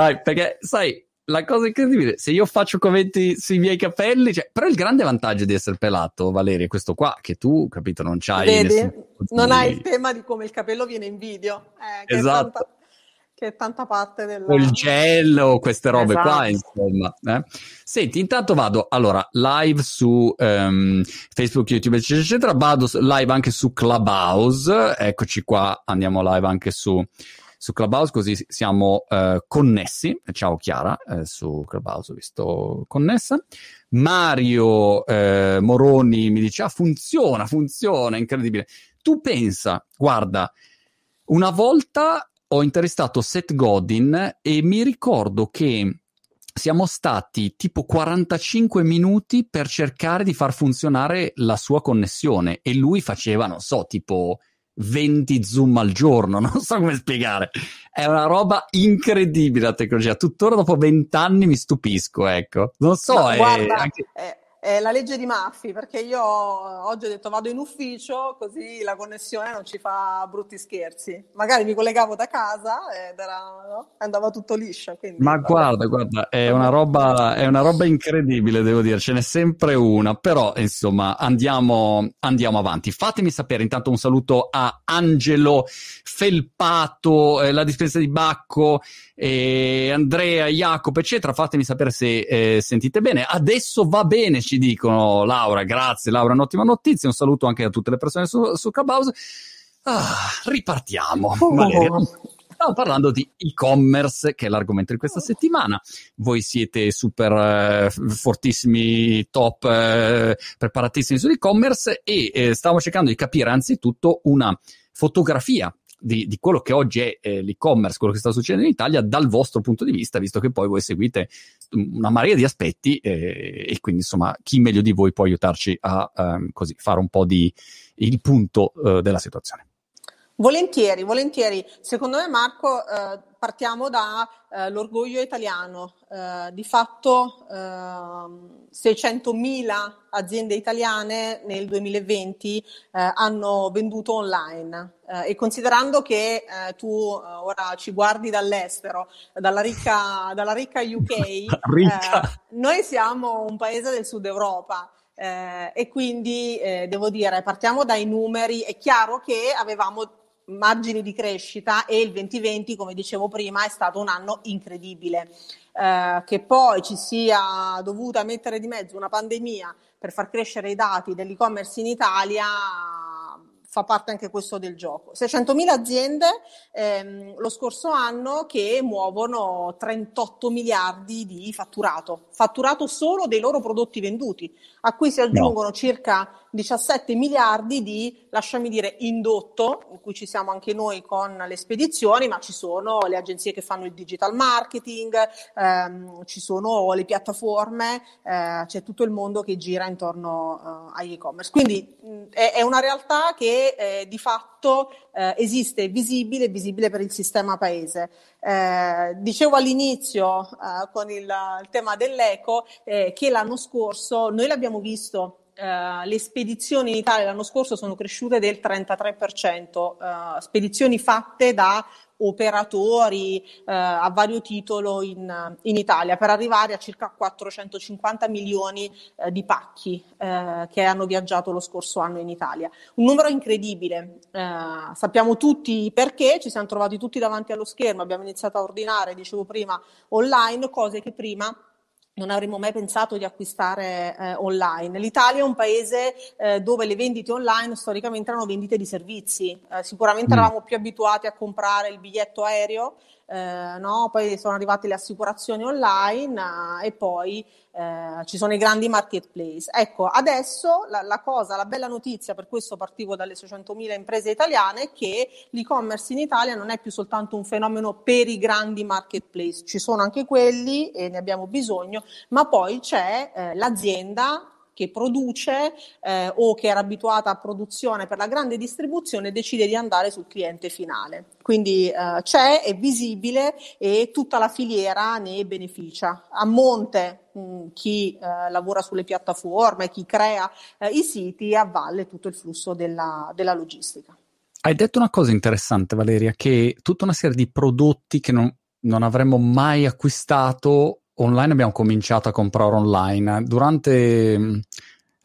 Dai, perché sai, la cosa incredibile, se io faccio commenti sui miei capelli, cioè, però il grande vantaggio di essere pelato, Valeria, è questo qua, che tu, capito, non c'hai Vedi? nessun... Non hai il tema di come il capello viene in video, eh, che, Esatto. è tanta, che è tanta parte del... o il gel o queste robe qua, Esatto. insomma. eh. Senti, intanto vado, allora, live su ehm, Facebook, YouTube, eccetera, eccetera, vado live anche su Clubhouse, eccoci qua, andiamo live anche su, su Clubhouse, così siamo eh, connessi. Ciao Chiara, eh, su Clubhouse ho visto connessa. Mario eh, Moroni mi dice, ah, funziona, funziona, incredibile. Tu pensa, guarda, una volta ho intervistato Seth Godin e mi ricordo che siamo stati tipo 45 minuti per cercare di far funzionare la sua connessione e lui faceva, non so, tipo 20 zoom al giorno, non so come spiegare. È una roba incredibile la tecnologia. Tuttora dopo 20 anni mi stupisco, ecco. Non so, No, è guarda, anche- è, è la legge di Murphy, perché io oggi ho detto vado in ufficio così la connessione non ci fa brutti scherzi. Magari mi collegavo da casa ed era, no? andava tutto liscio. Quindi, Ma vabbè. guarda, guarda, è una roba, è una roba incredibile, devo dire, ce n'è sempre una, però insomma andiamo, andiamo avanti. Fatemi sapere intanto un saluto a Angelo Felpato, eh, la dispensa di Bacco, eh, Andrea, Jacopo, eccetera. Fatemi sapere se eh, sentite bene. Adesso va bene, ci dicono Laura, grazie Laura, un'ottima notizia. Un saluto anche a tutte le persone su, su Clubhouse. Ah, ripartiamo. Valeria. Stiamo parlando di e-commerce, che è l'argomento di questa settimana. Voi siete super eh, fortissimi, top, eh, preparatissimi sull'e-commerce e eh, stavo cercando di capire anzitutto una fotografia di, di quello che oggi è eh, l'e-commerce, quello che sta succedendo in Italia dal vostro punto di vista, visto che poi voi seguite una marea di aspetti eh, e quindi insomma chi meglio di voi può aiutarci a ehm, così fare un po' di il punto eh, della situazione. Volentieri, volentieri. Secondo me, Marco, eh, partiamo dall'orgoglio italiano. Eh, di fatto, ehm, 600.000 aziende italiane nel 2020 eh, hanno venduto online. Eh, e considerando che eh, tu eh, ora ci guardi dall'estero, dalla ricca, dalla ricca UK, Ricca. eh, noi siamo un paese del sud Europa. Eh, e quindi eh, devo dire, partiamo dai numeri. È chiaro che avevamo margini di crescita e il 2020, come dicevo prima, è stato un anno incredibile. Eh, che poi ci sia dovuta mettere di mezzo una pandemia per far crescere i dati dell'e-commerce in Italia fa parte anche questo del gioco. 600.000 aziende ehm, lo scorso anno che muovono 38 miliardi di fatturato, fatturato solo dei loro prodotti venduti, a cui si aggiungono no. circa 17 miliardi di, lasciami dire, indotto, in cui ci siamo anche noi con le spedizioni, ma ci sono le agenzie che fanno il digital marketing, ehm, ci sono le piattaforme, eh, c'è tutto il mondo che gira intorno uh, agli e-commerce. Quindi mh, è, è, una realtà che eh, di fatto eh, esiste, visibile, visibile per il sistema paese. Eh, dicevo all'inizio eh, con il, il, tema dell'eco eh, che l'anno scorso noi l'abbiamo visto Uh, le spedizioni in Italia l'anno scorso sono cresciute del 33%, uh, spedizioni fatte da operatori uh, a vario titolo in, in, Italia per arrivare a circa 450 milioni di pacchi che hanno viaggiato lo scorso anno in Italia. Un numero incredibile, sappiamo tutti perché, ci siamo trovati tutti davanti allo schermo, abbiamo iniziato a ordinare, dicevo prima, online, cose che prima non avremmo mai pensato di acquistare eh, online. L'Italia è un paese eh, dove le vendite online storicamente erano vendite di servizi. Eh, sicuramente mm. eravamo più abituati a comprare il biglietto aereo, eh, no? poi sono arrivate le assicurazioni online eh, e poi eh, ci sono i grandi marketplace. Ecco, adesso la, la, cosa, la bella notizia, per questo partivo dalle 600.000 imprese italiane, è che l'e-commerce in Italia non è più soltanto un fenomeno per i grandi marketplace, ci sono anche quelli e ne abbiamo bisogno, ma poi c'è eh, l'azienda che produce eh, o che era abituata a produzione per la grande distribuzione decide di andare sul cliente finale. Quindi eh, c'è, è visibile e tutta la filiera ne beneficia. A monte mh, chi eh, lavora sulle piattaforme, chi crea eh, i siti a valle tutto il flusso della, della logistica. Hai detto una cosa interessante, Valeria, che tutta una serie di prodotti che non, non avremmo mai acquistato online, abbiamo cominciato a comprare online. Durante mm,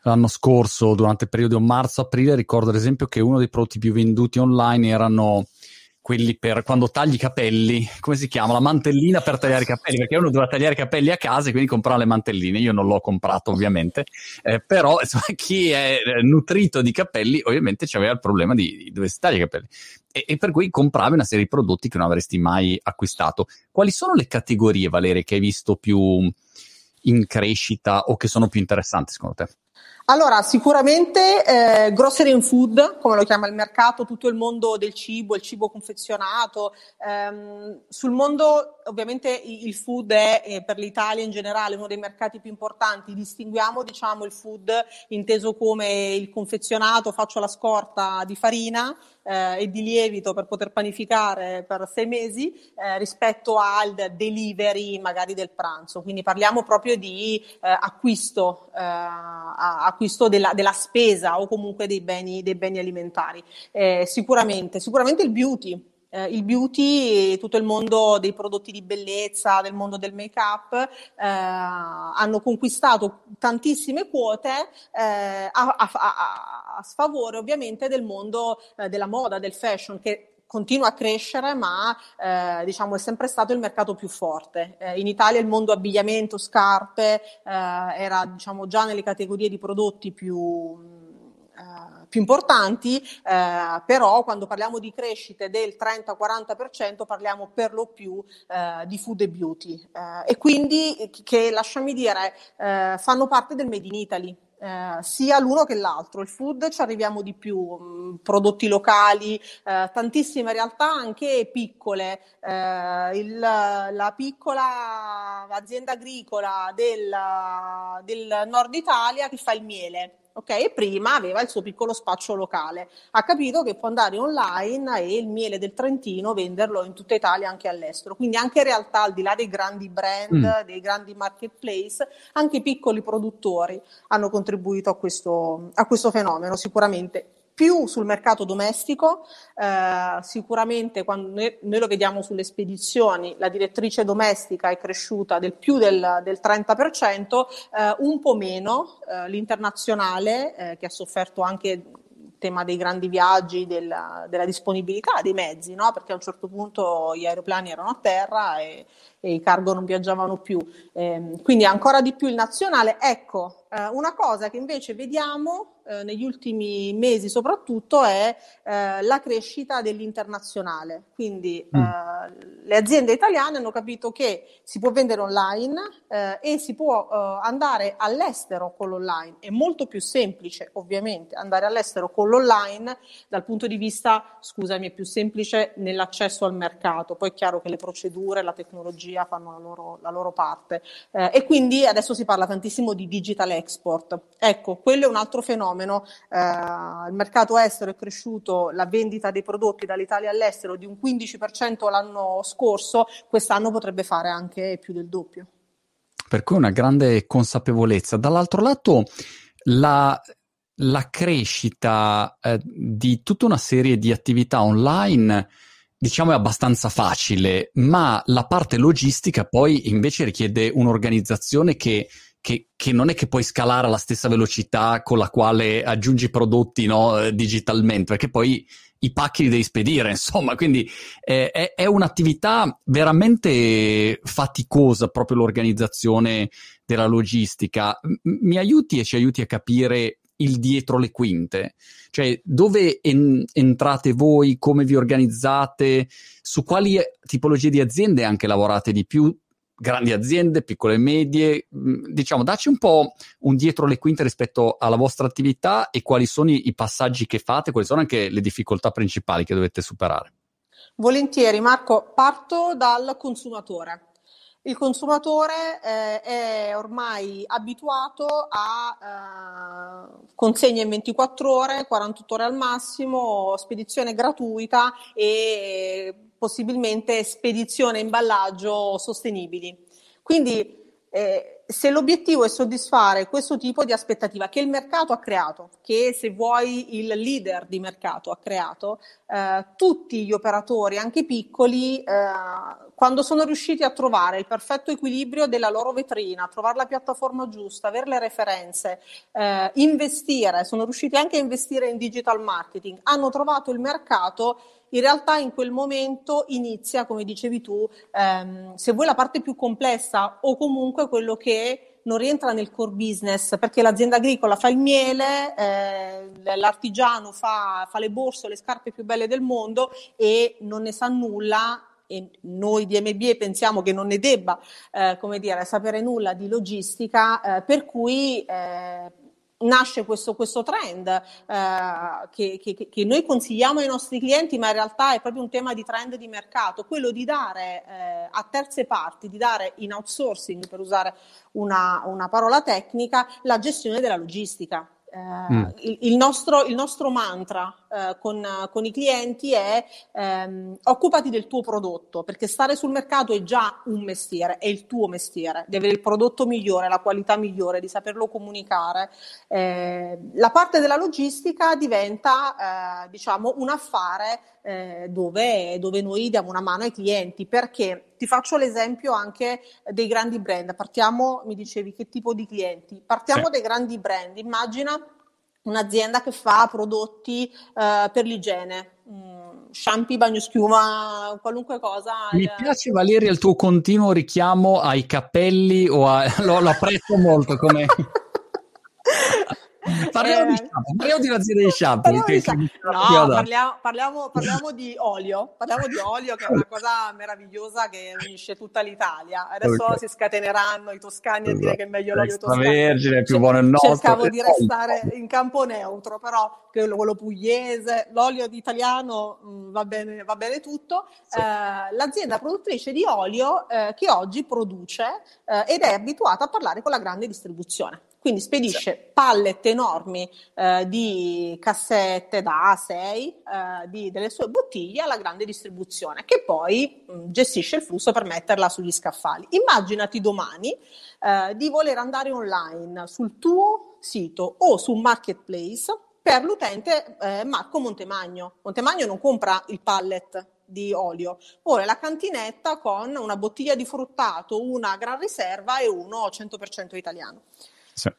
l'anno scorso, durante il periodo marzo-aprile, ricordo ad esempio che uno dei prodotti più venduti online erano quelli per quando tagli i capelli, come si chiama? La mantellina per tagliare i capelli, perché uno doveva tagliare i capelli a casa e quindi comprare le mantelline. Io non l'ho comprato ovviamente, eh, però insomma, chi è eh, nutrito di capelli ovviamente aveva il problema di, di dove si taglia i capelli. E, e, per cui compravi una serie di prodotti che non avresti mai acquistato. Quali sono le categorie, Valeria, che hai visto più in crescita o che sono più interessanti secondo te? Allora, sicuramente eh, grocery and food, come lo chiama il mercato, tutto il mondo del cibo, il cibo confezionato. Ehm, sul mondo, ovviamente, il food è eh, per l'Italia in generale uno dei mercati più importanti. Distinguiamo, diciamo, il food inteso come il confezionato, faccio la scorta di farina, eh, e di lievito per poter panificare per sei mesi eh, rispetto al delivery magari del pranzo. Quindi parliamo proprio di eh, acquisto, eh, acquisto della, della, spesa o comunque dei beni, dei beni alimentari. Eh, sicuramente, sicuramente il beauty eh, il beauty, tutto il mondo dei prodotti di bellezza, del mondo del make-up, eh, hanno conquistato tantissime quote eh, a, a, a, a, sfavore ovviamente del mondo eh, della moda, del fashion, che continua a crescere, ma eh, diciamo è sempre stato il mercato più forte. Eh, in Italia il mondo abbigliamento, scarpe eh, era diciamo già nelle categorie di prodotti più più importanti, eh, però quando parliamo di crescite del 30-40% parliamo per lo più eh, di food e beauty eh, e quindi che lasciami dire eh, fanno parte del Made in Italy. Eh, sia l'uno che l'altro. Il food ci arriviamo di più, mh, mm, prodotti locali, eh, tantissime realtà anche piccole. Eh, il, la piccola azienda agricola del, del nord Italia che fa il miele ok? E prima aveva il suo piccolo spaccio locale. Ha capito che può andare online e il miele del Trentino venderlo in tutta Italia, anche all'estero. Quindi anche in realtà, al di là dei grandi brand, mm. dei grandi marketplace, anche i piccoli produttori hanno contribuito a questo, a questo fenomeno, sicuramente più sul mercato domestico, eh, sicuramente quando noi, noi, lo vediamo sulle spedizioni, la direttrice domestica è cresciuta del più del, del 30%, eh, un po' meno eh, l'internazionale eh, che ha sofferto anche tema dei grandi viaggi, della, della disponibilità dei mezzi, no? perché a un certo punto gli aeroplani erano a terra e, e i cargo non viaggiavano più. Eh, quindi ancora di più il nazionale. Ecco, eh, una cosa che invece vediamo eh, negli ultimi mesi soprattutto è eh, la crescita dell'internazionale. Quindi mm. eh, le aziende italiane hanno capito che si può vendere online eh, e si può eh, andare all'estero con l'online. È molto più semplice, ovviamente, andare all'estero con l'online dal punto di vista, scusami, è più semplice nell'accesso al mercato. Poi è chiaro che le procedure, la tecnologia fanno la loro, la loro parte. E quindi adesso si parla tantissimo di digital export. Ecco, quello è un altro fenomeno. Eh, il mercato estero è cresciuto, la vendita dei prodotti dall'Italia all'estero di un 15% l'anno scorso, quest'anno potrebbe fare anche più del doppio. Per cui una grande consapevolezza. Dall'altro lato, la, la crescita eh, di tutta una serie di attività online diciamo è abbastanza facile, ma la parte logistica poi invece richiede un'organizzazione che che, che, non è che puoi scalare alla stessa velocità con la quale aggiungi prodotti no, eh, digitalmente, perché poi i pacchi li devi spedire, insomma, quindi eh, è, è, un'attività veramente faticosa proprio l'organizzazione della logistica. M- mi aiuti e ci aiuti a capire il dietro le quinte, cioè dove en- entrate voi, come vi organizzate, su quali tipologie di aziende anche lavorate di più, grandi aziende, piccole e medie, mm, diciamo, dacci un po' un dietro le quinte rispetto alla vostra attività e quali sono i, passaggi che fate, quali sono anche le difficoltà principali che dovete superare. Volentieri, Marco, parto dal consumatore. Il consumatore eh, è ormai abituato a eh, consegne in 24 ore, 48 ore al massimo, spedizione gratuita e possibilmente spedizione e imballaggio sostenibili. Quindi eh, se l'obiettivo è soddisfare questo tipo di aspettativa che il mercato ha creato, che se vuoi il leader di mercato ha creato, eh, tutti gli operatori, anche piccoli, eh, quando sono riusciti a trovare il perfetto equilibrio della loro vetrina, trovare la piattaforma giusta, avere le referenze, eh, investire, sono riusciti anche a investire in digital marketing, hanno trovato il mercato in realtà in quel momento inizia, come dicevi tu, ehm, se vuoi la parte più complessa o comunque quello che non rientra nel core business perché l'azienda agricola fa il miele, eh, l'artigiano fa, fa le borse, le scarpe più belle del mondo e non ne sa nulla e noi di MBA pensiamo che non ne debba, eh, come dire, sapere nulla di logistica, eh, per cui eh, nasce questo, questo trend eh, che, che, che, noi consigliamo ai nostri clienti, ma in realtà è proprio un tema di trend di mercato, quello di dare eh, a terze parti, di dare in outsourcing, per usare una, una parola tecnica, la gestione della logistica. Eh, mm. il, il, nostro, il, nostro, mantra eh, con, con, i clienti è ehm, occupati del tuo prodotto, perché stare sul mercato è già un mestiere, è il tuo mestiere, di avere il prodotto migliore, la qualità migliore, di saperlo comunicare. Eh, la parte della logistica diventa, eh, diciamo, un affare eh, dove, dove noi diamo una mano ai clienti, perché ti faccio l'esempio anche dei grandi brand. Partiamo, mi dicevi che tipo di clienti? Partiamo sì. dai grandi brand. Immagina un'azienda che fa prodotti uh, per l'igiene. Mm, shampoo, bagno schiuma, qualunque cosa. Mi piace Valeria il tuo continuo richiamo ai capelli o a... lo, lo apprezzo molto come... Parliamo, eh, di shampoo, parliamo di un'azienda di shampoo. Che, che no, parliamo, parliamo, parliamo, di olio. Parliamo di olio, che è una cosa meravigliosa che unisce tutta l'Italia. Adesso okay. si scateneranno i toscani a dire che è meglio l'olio toscano. vergine, più buono il nostro. Cercavo di restare in campo neutro, però quello, quello pugliese, l'olio italiano mh, mm, va, bene, va bene tutto. Sì. Eh, l'azienda produttrice di olio eh, che oggi produce eh, ed è abituata a parlare con la grande distribuzione. Quindi spedisce sì. pallet enormi eh, di cassette da A6 eh, di, delle sue bottiglie alla grande distribuzione, che poi mh, mm, gestisce il flusso per metterla sugli scaffali. Immaginati domani eh, di voler andare online sul tuo sito o su un marketplace per l'utente eh, Marco Montemagno. Montemagno non compra il pallet di olio, vuole la cantinetta con una bottiglia di fruttato, una gran riserva e uno 100% italiano. Sì.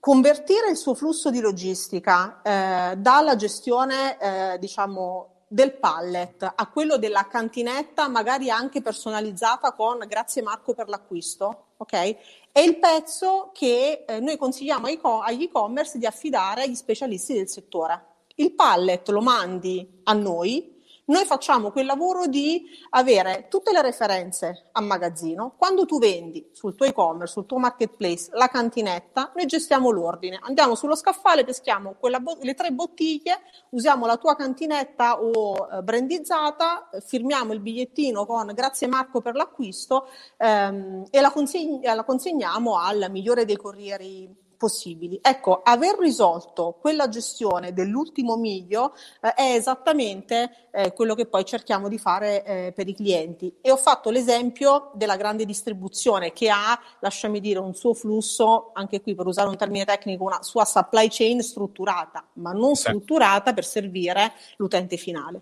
Convertire il suo flusso di logistica eh, dalla gestione, eh, diciamo, del pallet a quello della cantinetta, magari anche personalizzata con grazie Marco per l'acquisto, ok? È il pezzo che eh, noi consigliamo ai co- agli e-commerce di affidare agli specialisti del settore. Il pallet lo mandi a noi, noi facciamo quel lavoro di avere tutte le referenze a magazzino. Quando tu vendi sul tuo e-commerce, sul tuo marketplace, la cantinetta, noi gestiamo l'ordine. Andiamo sullo scaffale, peschiamo bo- le tre bottiglie, usiamo la tua cantinetta o eh, brandizzata, firmiamo il bigliettino con grazie Marco per l'acquisto ehm, e la, consegn- la consegniamo al migliore dei corrieri possibili. Ecco, aver risolto quella gestione dell'ultimo miglio eh, è esattamente eh, quello che poi cerchiamo di fare eh, per i clienti. E ho fatto l'esempio della grande distribuzione che ha, lasciami dire, un suo flusso, anche qui per usare un termine tecnico, una sua supply chain strutturata, ma non strutturata per servire l'utente finale.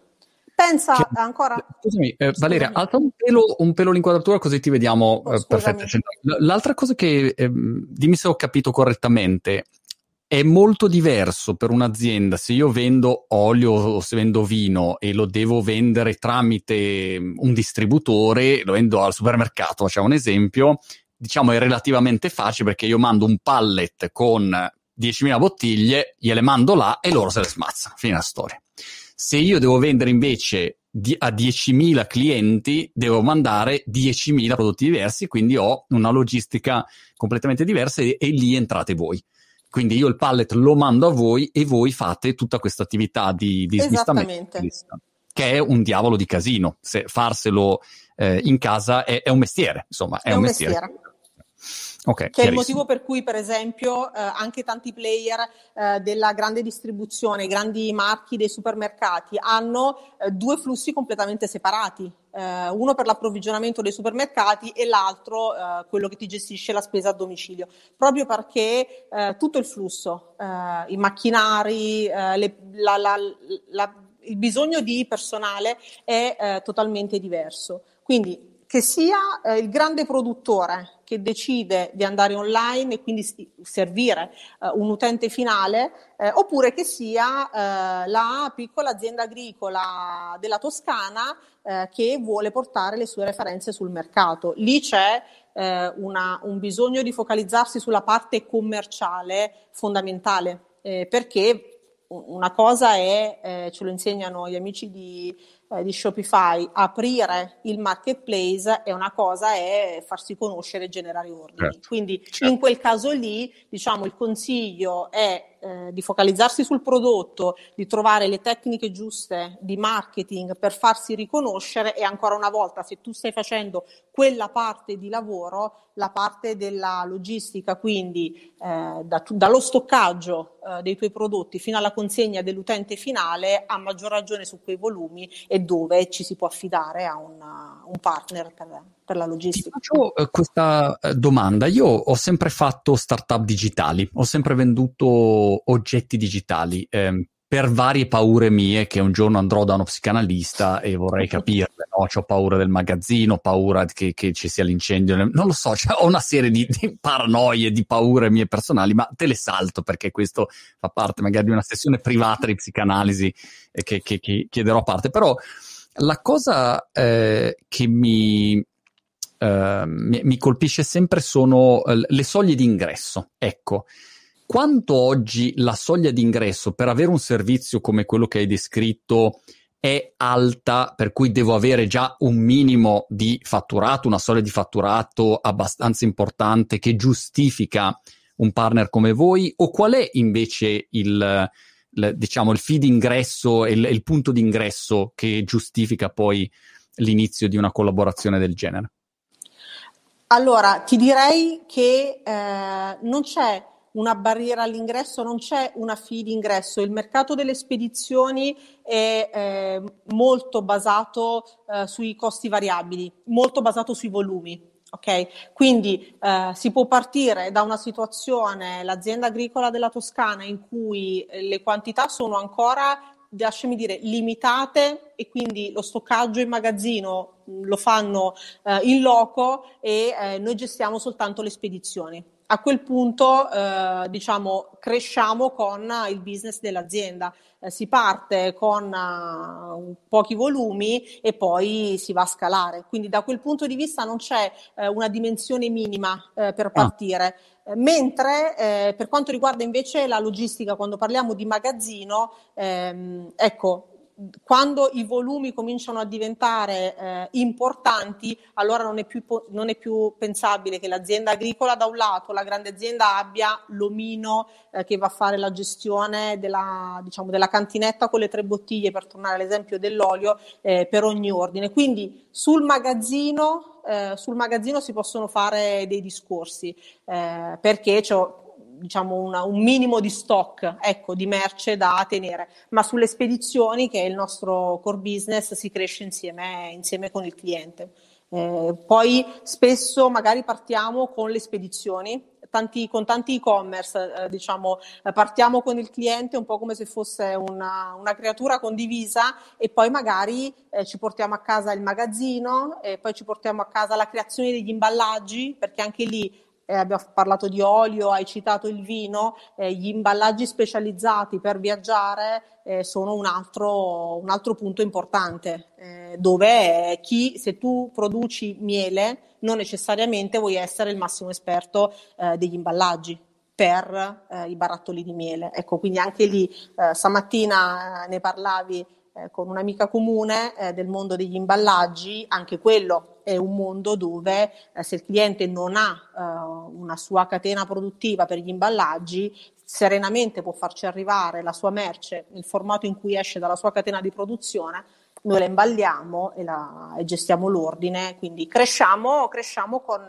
Pensa che, ancora. Scusami, eh, Valeria, alza un pelo, un pelo, l'inquadratura così ti vediamo oh, eh, perfetto. L'altra cosa che, eh, dimmi se ho capito correttamente, è molto diverso per un'azienda se io vendo olio o se vendo vino e lo devo vendere tramite mm, un distributore, lo vendo al supermercato, facciamo un esempio, diciamo è relativamente facile perché io mando un pallet con 10.000 bottiglie, gliele mando là e loro se le smazzano, fine la storia. Se io devo vendere invece di, a 10.000 clienti, devo mandare 10.000 prodotti diversi, quindi ho una logistica completamente diversa e, e lì entrate voi. Quindi io il pallet lo mando a voi e voi fate tutta questa attività di, di smistamento, che è un diavolo di casino. Se farselo eh, in casa è, è, un mestiere, insomma, è, è un, mestiere. mestiere. Okay, che è il motivo per cui, per esempio, eh, anche tanti player eh, della grande distribuzione, i grandi marchi dei supermercati hanno eh, due flussi completamente separati. Eh, uno per l'approvvigionamento dei supermercati e l'altro eh, quello che ti gestisce la spesa a domicilio, proprio perché eh, tutto il flusso, i macchinari, le, la, la, la, il bisogno di personale è totalmente diverso. Quindi che sia eh, il grande produttore che decide di andare online e quindi servire eh, un utente finale, eh, oppure che sia eh, la piccola azienda agricola della Toscana eh, che vuole portare le sue referenze sul mercato. Lì c'è eh, una, un bisogno di focalizzarsi sulla parte commerciale fondamentale, perché una cosa è, ce lo insegnano gli amici di eh, di Shopify, aprire il marketplace e una cosa è farsi conoscere e generare ordini. Certo. Quindi certo. in quel caso lì, diciamo, il consiglio è eh, di focalizzarsi sul prodotto, di trovare le tecniche giuste di marketing per farsi riconoscere e ancora una volta se tu stai facendo quella parte di lavoro, la parte della logistica, quindi eh, da, dallo stoccaggio eh, dei tuoi prodotti fino alla consegna dell'utente finale, a maggior ragione su quei volumi e dove ci si può affidare a una, un partner per, per la logistica. Ti faccio eh, questa eh, domanda. Io ho sempre fatto startup digitali, ho sempre venduto oggetti digitali. Ehm, per varie paure mie che un giorno andrò da uno psicanalista e vorrei capirle, no? Ho paura del magazzino, paura che, che, ci sia l'incendio, non lo so, cioè, ho una serie di, di, paranoie, di paure mie personali, ma te le salto perché questo fa parte magari di una sessione privata di psicanalisi eh, che, che, che chiederò a parte. Però la cosa eh, che mi, eh, mi, mi, colpisce sempre sono eh, le soglie di ingresso. Ecco, quanto oggi la soglia di ingresso per avere un servizio come quello che hai descritto è alta, per cui devo avere già un minimo di fatturato, una soglia di fatturato abbastanza importante che giustifica un partner come voi, o qual è invece il, il diciamo, il fee d'ingresso e il, il punto d'ingresso che giustifica poi l'inizio di una collaborazione del genere? Allora, ti direi che eh, non c'è una barriera all'ingresso, non c'è una fee d'ingresso. Il mercato delle spedizioni è eh, molto basato eh, sui costi variabili, molto basato sui volumi. Ok, quindi eh, si può partire da una situazione, l'azienda agricola della Toscana, in cui le quantità sono ancora lasciami dire, limitate e quindi lo stoccaggio in magazzino lo fanno eh, in loco e eh, noi gestiamo soltanto le spedizioni. A quel punto, eh, diciamo, cresciamo con il business dell'azienda. Eh, si parte con uh, pochi volumi e poi si va a scalare. Quindi da quel punto di vista non c'è eh, una dimensione minima eh, per ah. partire. Ah. Mentre eh, per quanto riguarda invece la logistica, quando parliamo di magazzino, ehm, ecco, quando i volumi cominciano a diventare eh, importanti, allora non è, più, non è, più, pensabile che l'azienda agricola da un lato, la grande azienda abbia l'omino eh, che va a fare la gestione della, diciamo, della, cantinetta con le tre bottiglie, per tornare all'esempio dell'olio, eh, per ogni ordine. Quindi sul magazzino, eh, sul magazzino si possono fare dei discorsi eh, perché c'è diciamo una, un minimo di stock ecco, di merce da tenere, ma sulle spedizioni, che è il nostro core business, si cresce insieme, insieme con il cliente. Eh, poi spesso magari partiamo con le spedizioni, tanti, con tanti e-commerce, eh, diciamo, eh, partiamo con il cliente un po' come se fosse una, una creatura condivisa e poi magari eh, ci portiamo a casa il magazzino e poi ci portiamo a casa la creazione degli imballaggi, perché anche lì eh, abbiamo parlato di olio, hai citato il vino, eh, gli imballaggi specializzati per viaggiare eh, sono un altro, un altro, punto importante, eh, dove chi, se tu produci miele, non necessariamente vuoi essere il massimo esperto eh, degli imballaggi per eh, i barattoli di miele. Ecco, quindi anche lì stamattina ne parlavi con un'amica comune del mondo degli imballaggi, anche quello è un mondo dove eh, se il cliente non ha eh, una sua catena produttiva per gli imballaggi, serenamente può farci arrivare la sua merce nel formato in cui esce dalla sua catena di produzione noi la imballiamo e, la, e gestiamo l'ordine, quindi cresciamo, cresciamo con,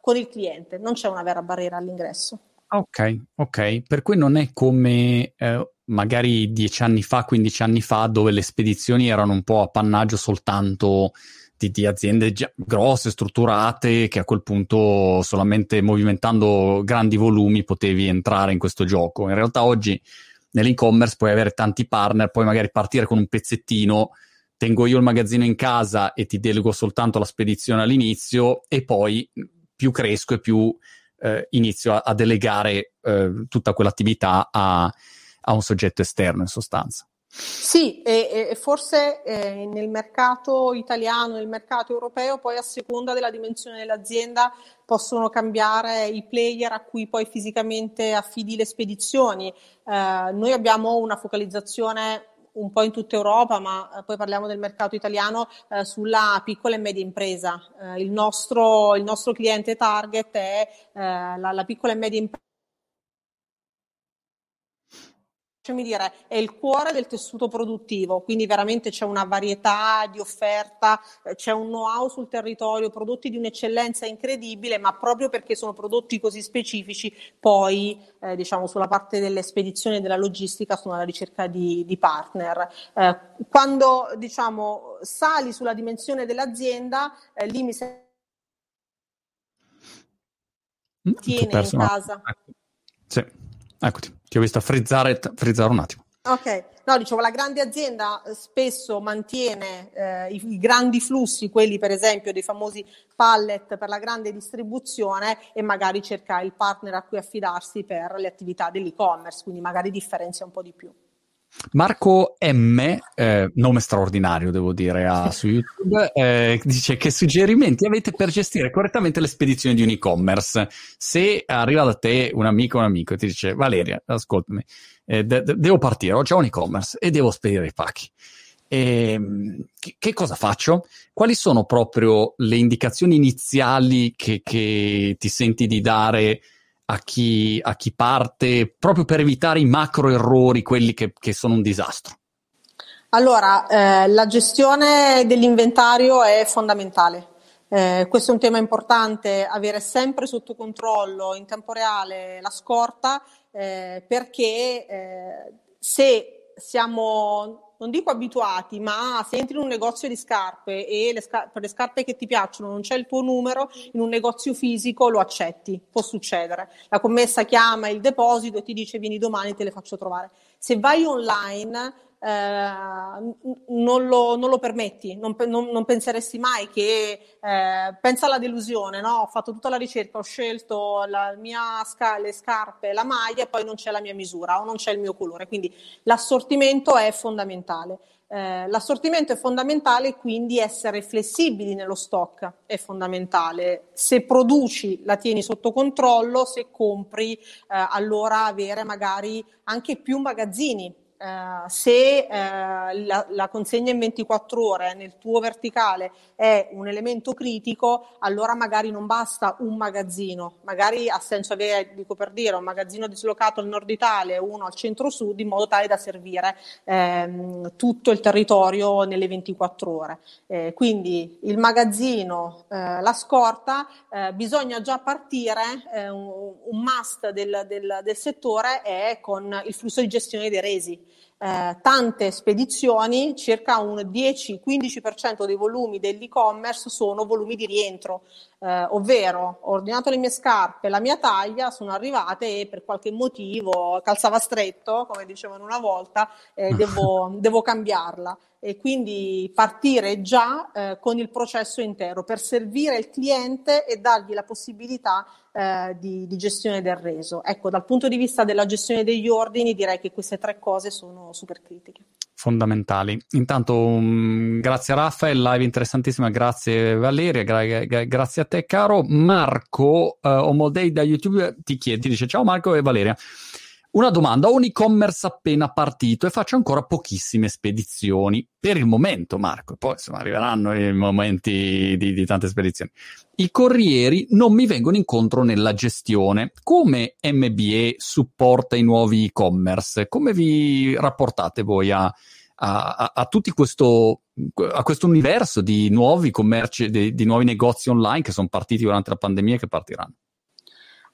con il cliente, non c'è una vera barriera all'ingresso. Ok, ok, per cui non è come eh, magari dieci anni fa, 15 anni fa, dove le spedizioni erano un po' appannaggio soltanto di, di aziende grosse, strutturate, che a quel punto solamente movimentando grandi volumi potevi entrare in questo gioco. In realtà oggi nell'e-commerce puoi avere tanti partner, puoi magari partire con un pezzettino, tengo io il magazzino in casa e ti delego soltanto la spedizione all'inizio e poi più cresco e più eh, inizio a, a delegare eh, tutta quell'attività a, a, un soggetto esterno in sostanza. Sì, e, e forse eh, nel mercato italiano, nel mercato europeo, poi a seconda della dimensione dell'azienda possono cambiare i player a cui poi fisicamente affidi le spedizioni. Eh, noi abbiamo una focalizzazione un po' in tutta Europa, ma eh, poi parliamo del mercato italiano, eh, sulla piccola e media impresa. Eh, il, nostro, il, nostro, cliente target è eh, la, la piccola e media impresa lasciami dire, è il cuore del tessuto produttivo, quindi veramente c'è una varietà di offerta, eh, c'è un know-how sul territorio, prodotti di un'eccellenza incredibile, ma proprio perché sono prodotti così specifici, poi eh, diciamo sulla parte delle spedizioni e della logistica sono alla ricerca di, di partner. Eh, quando diciamo sali sulla dimensione dell'azienda, eh, lì mi sembra mm, tiene in casa. Sì, eccoti. Ti ho visto frizzare, frizzare un attimo. Ok, no, dicevo, la grande azienda eh, spesso mantiene eh, i, i, grandi flussi, quelli per esempio dei famosi pallet per la grande distribuzione e magari cerca il partner a cui affidarsi per le attività dell'e-commerce, quindi magari differenzia un po' di più. Marco M, eh, nome straordinario devo dire a, su YouTube, eh, dice che suggerimenti avete per gestire correttamente le spedizioni di un e-commerce. Se arriva da te un amico o un amico e ti dice Valeria, ascoltami, eh, de- de- devo partire, ho già un e-commerce e devo spedire i pacchi. E, ehm, che, che, cosa faccio? Quali sono proprio le indicazioni iniziali che, che ti senti di dare a chi, a chi parte proprio per evitare i macro errori, quelli che, che sono un disastro? Allora, eh, la gestione dell'inventario è fondamentale. Eh, questo è un tema importante, avere sempre sotto controllo in tempo reale la scorta, eh, perché eh, se siamo non dico abituati, ma se entri in un negozio di scarpe e le scar- per le scarpe che ti piacciono non c'è il tuo numero, in un negozio fisico lo accetti, può succedere. La commessa chiama il deposito e ti dice vieni domani, te le faccio trovare. Se vai online non, lo, non, lo, permetti, non, non, non penseresti mai che, eh, pensa alla delusione, no? ho fatto tutta la ricerca, ho scelto la mia sca- le scarpe, la maglia e poi non c'è la mia misura o non c'è il mio colore, quindi l'assortimento è fondamentale. Eh, l'assortimento è fondamentale, quindi essere flessibili nello stock è fondamentale. Se produci la tieni sotto controllo, se compri eh, allora avere magari anche più magazzini Uh, se uh, la, la, consegna in 24 ore nel tuo verticale è un elemento critico, allora magari non basta un magazzino, magari ha senso avere, dico per dire, un magazzino dislocato al nord Italia e uno al centro-sud in modo tale da servire ehm, tutto il territorio nelle 24 ore. Eh, quindi il magazzino, eh, la scorta, eh, bisogna già partire, eh, un, un must del, del, del settore è con il flusso di gestione dei resi eh, tante spedizioni, circa un 10-15% dei volumi dell'e-commerce sono volumi di rientro, eh, ovvero ho ordinato le mie scarpe, la mia taglia, sono arrivate e per qualche motivo calzava stretto, come dicevano una volta, eh, devo, devo cambiarla e quindi partire già eh, con il processo intero per servire il cliente e dargli la possibilità eh, di, di, gestione del reso. Ecco, dal punto di vista della gestione degli ordini direi che queste tre cose sono super critiche. Fondamentali. Intanto, um, grazie a Raffaele, live interessantissima, grazie Valeria, gra- gra- grazie a te caro. Marco, uh, Omodei da YouTube ti chiede, ti dice ciao Marco e Valeria. Una domanda, ho un e-commerce appena partito e faccio ancora pochissime spedizioni per il momento, Marco, poi insomma arriveranno i momenti di, di tante spedizioni. I corrieri non mi vengono incontro nella gestione. Come MBE supporta i nuovi e-commerce? Come vi rapportate voi a, a, a, tutti questo, a questo universo di nuovi commerci, di, di nuovi negozi online che sono partiti durante la pandemia e che partiranno.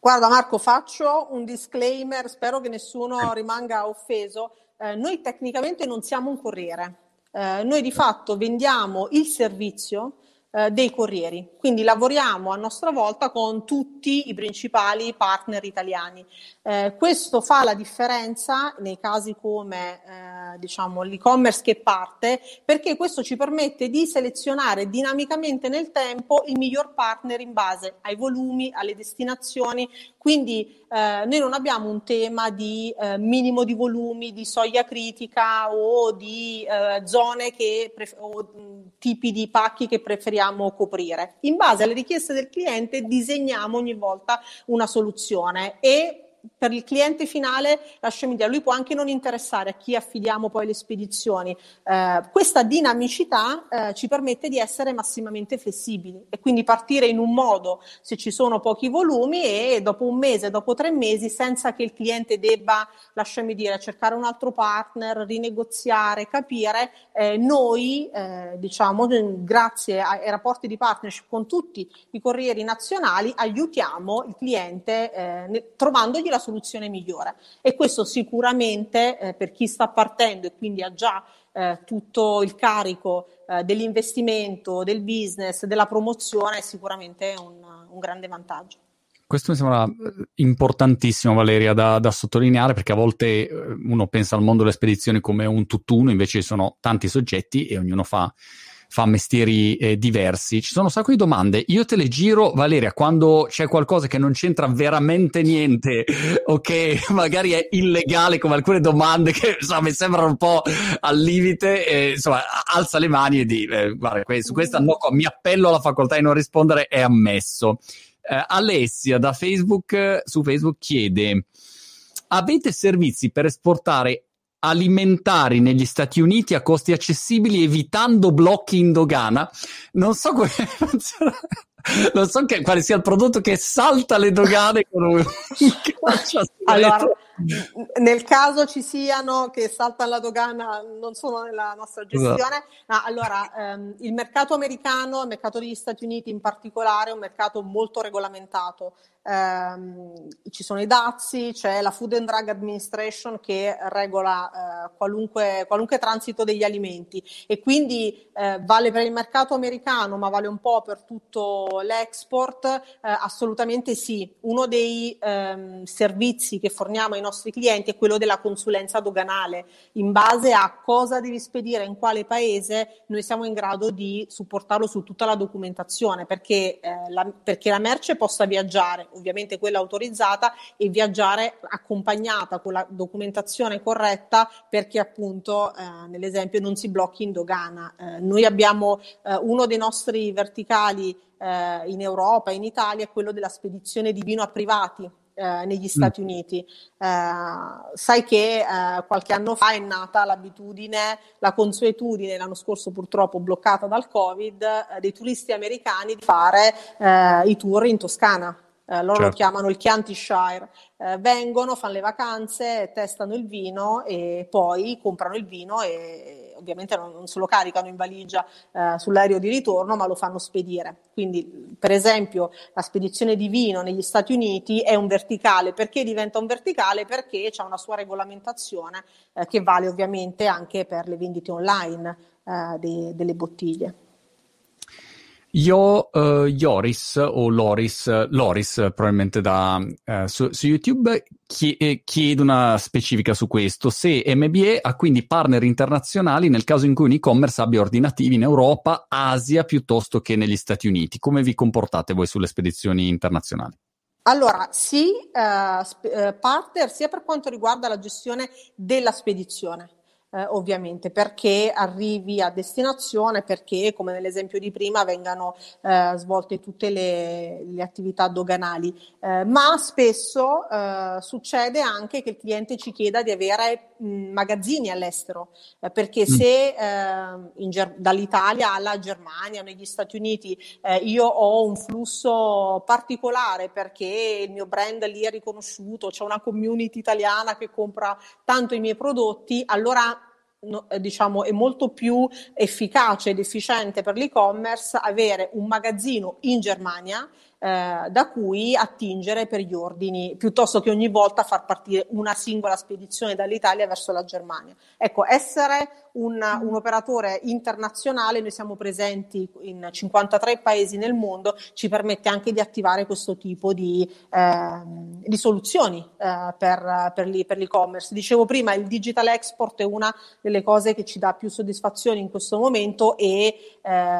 Guarda Marco, faccio un disclaimer, spero che nessuno rimanga offeso. Eh, noi tecnicamente non siamo un corriere, eh, noi di fatto vendiamo il servizio eh, dei corrieri. Quindi lavoriamo a nostra volta con tutti i principali partner italiani. Eh, questo fa la differenza nei casi come eh, diciamo, l'e-commerce che parte, perché questo ci permette di selezionare dinamicamente nel tempo il miglior partner in base ai volumi, alle destinazioni. Quindi eh, noi non abbiamo un tema di eh, minimo di volumi, di soglia critica o di zone che pref- o tipi di pacchi che preferiamo coprire. In base alle richieste del cliente disegniamo ogni volta una soluzione e per il cliente finale, lasciami dire, lui può anche non interessare a chi affidiamo poi le spedizioni. Eh, questa dinamicità eh, ci permette di essere massimamente flessibili e quindi partire in un modo se ci sono pochi volumi e dopo un mese, dopo tre mesi, senza che il cliente debba, lasciami dire, cercare un altro partner, rinegoziare, capire, eh, noi, eh, diciamo, grazie ai rapporti di partnership con tutti i corrieri nazionali, aiutiamo il cliente eh, trovandogli la soluzione migliore. E questo sicuramente eh, per chi sta partendo e quindi ha già eh, tutto il carico eh, dell'investimento, del business, della promozione, è sicuramente un, un grande vantaggio. Questo mi sembra eh, importantissimo, Valeria, da, da, sottolineare, perché a volte eh, uno pensa al mondo delle spedizioni come un tutt'uno, invece sono tanti soggetti e ognuno fa fa mestieri eh, diversi. Ci sono un sacco di domande. Io te le giro, Valeria, quando c'è qualcosa che non c'entra veramente niente o che magari è illegale, come alcune domande che insomma, mi sembrano un po' al limite, eh, insomma, alza le mani e di, eh, guarda, su questa no, mi appello alla facoltà di non rispondere, è ammesso. Eh, Alessia da Facebook, su Facebook chiede avete servizi per esportare alimentari negli Stati Uniti a costi accessibili evitando blocchi in dogana. Non so come funziona. Non so che, quale sia il prodotto che salta le dogane con un allora, nel caso ci siano che saltano la dogana, non sono nella nostra gestione. Esatto. No, allora, ehm, il mercato americano, il mercato degli Stati Uniti in particolare, è un mercato molto regolamentato. Um, ci sono i dazi, c'è la Food and Drug Administration che regola uh, qualunque, qualunque, transito degli alimenti e quindi uh, vale per il mercato americano ma vale un po' per tutto l'export, uh, assolutamente sì. Uno dei um, servizi che forniamo ai nostri clienti è quello della consulenza doganale. In base a cosa devi spedire in quale paese, noi siamo in grado di supportarlo su tutta la documentazione perché, la, perché la merce possa viaggiare ovviamente quella autorizzata, e viaggiare accompagnata con la documentazione corretta perché appunto eh, nell'esempio non si blocchi in dogana. Eh, noi abbiamo eh, uno dei nostri verticali eh, in Europa, in Italia, quello della spedizione di vino a privati. Eh, negli mm. Stati mm. Uniti. Eh, sai che eh, qualche anno fa è nata l'abitudine, la consuetudine, l'anno scorso purtroppo bloccata dal Covid, eh, dei turisti americani di fare i tour in Toscana eh, loro certo. lo chiamano il Chianti Shire, eh, vengono, fanno le vacanze, testano il vino e poi comprano il vino e, e ovviamente non, non, se lo caricano in valigia eh, sull'aereo di ritorno, ma lo fanno spedire. Quindi, per esempio, la spedizione di vino negli Stati Uniti è un verticale. Perché diventa un verticale? Perché c'è una sua regolamentazione eh, che vale ovviamente anche per le vendite online eh, de, delle bottiglie. Io, uh, Joris o Loris, Loris probabilmente da, uh, su, su, YouTube, eh, chiedo una specifica su questo. Se MBA ha quindi partner internazionali nel caso in cui un e-commerce abbia ordinativi in Europa, Asia piuttosto che negli Stati Uniti. Come vi comportate voi sulle spedizioni internazionali? Allora, sì, uh, sp- partner sia per quanto riguarda la gestione della spedizione eh, ovviamente perché arrivi a destinazione, perché come nell'esempio di prima vengano eh, svolte tutte le, le attività doganali, eh, ma spesso eh, succede anche che il cliente ci chieda di avere mh, magazzini all'estero, eh, perché mm. se eh, Ger- dall'Italia alla Germania, negli Stati Uniti, io ho un flusso particolare perché il mio brand lì è riconosciuto, c'è una community italiana che compra tanto i miei prodotti, allora no, eh, diciamo, è molto più efficace ed efficiente per l'e-commerce avere un magazzino in Germania eh, da cui attingere per gli ordini, piuttosto che ogni volta far partire una singola spedizione dall'Italia verso la Germania. Ecco, essere un, un, operatore internazionale, noi siamo presenti in 53 paesi nel mondo, ci permette anche di attivare questo tipo di, eh, di soluzioni eh, per, per, l'e- per, l'e-commerce. Dicevo prima, il digital export è una delle cose che ci dà più soddisfazione in questo momento e, eh,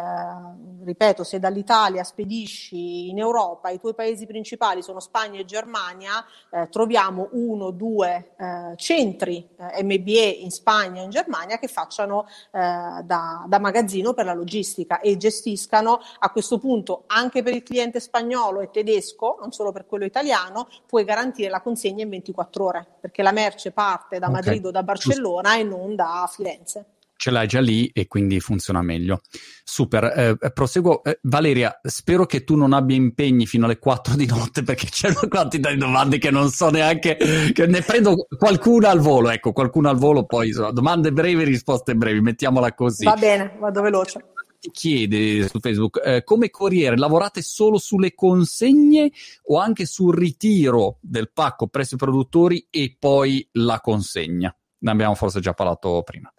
ripeto, se dall'Italia spedisci in Europa, i tuoi paesi principali sono Spagna e Germania, eh, troviamo uno, due eh, centri eh, MBE in Spagna e in Germania che fanno facciano eh, da, da, magazzino per la logistica e gestiscano a questo punto anche per il cliente spagnolo e tedesco, non solo per quello italiano, puoi garantire la consegna in 24 ore, perché la merce parte da Madrid o da Barcellona e non da Firenze ce l'hai già lì e quindi funziona meglio. Super, eh, proseguo. Eh, Valeria, spero che tu non abbia impegni fino alle 4 di notte perché c'è una quantità di domande che non so neanche, che ne prendo qualcuna al volo, ecco, qualcuna al volo, poi insomma, domande brevi, risposte brevi, mettiamola così. Va bene, vado veloce. Ti chiede su Facebook, eh, come corriere lavorate solo sulle consegne o anche sul ritiro del pacco presso i produttori e poi la consegna? Ne abbiamo forse già parlato prima.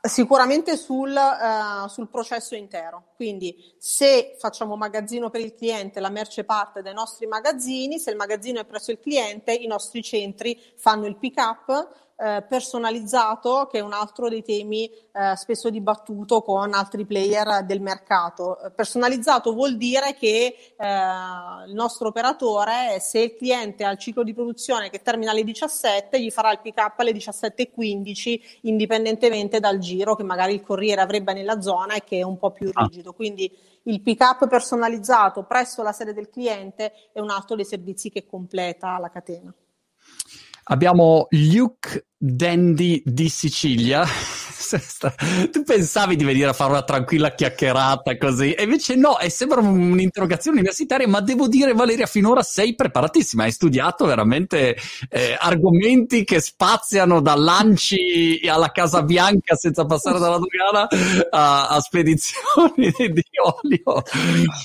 Sicuramente sul, uh, sul, processo intero, quindi se facciamo magazzino per il cliente, la merce parte dai nostri magazzini, se il magazzino è presso il cliente, i nostri centri fanno il pick up eh, personalizzato, che è un altro dei temi eh, spesso dibattuto con altri player del mercato. Eh, personalizzato vuol dire che eh, il nostro operatore, se il cliente ha il ciclo di produzione che termina alle 17, gli farà il pick up alle 17.15, indipendentemente dal giro che magari il corriere avrebbe nella zona e che è un po' più ah. rigido. Quindi il pick up personalizzato presso la sede del cliente è un altro dei servizi che completa la catena. Abbiamo Luke Dandy di Sicilia. Tu pensavi di venire a fare una tranquilla chiacchierata così, e invece no, e sembra un'interrogazione universitaria, ma devo dire, Valeria, finora sei preparatissima, hai studiato veramente eh, argomenti che spaziano da lanci alla Casa Bianca senza passare dalla dogana a, a spedizioni di olio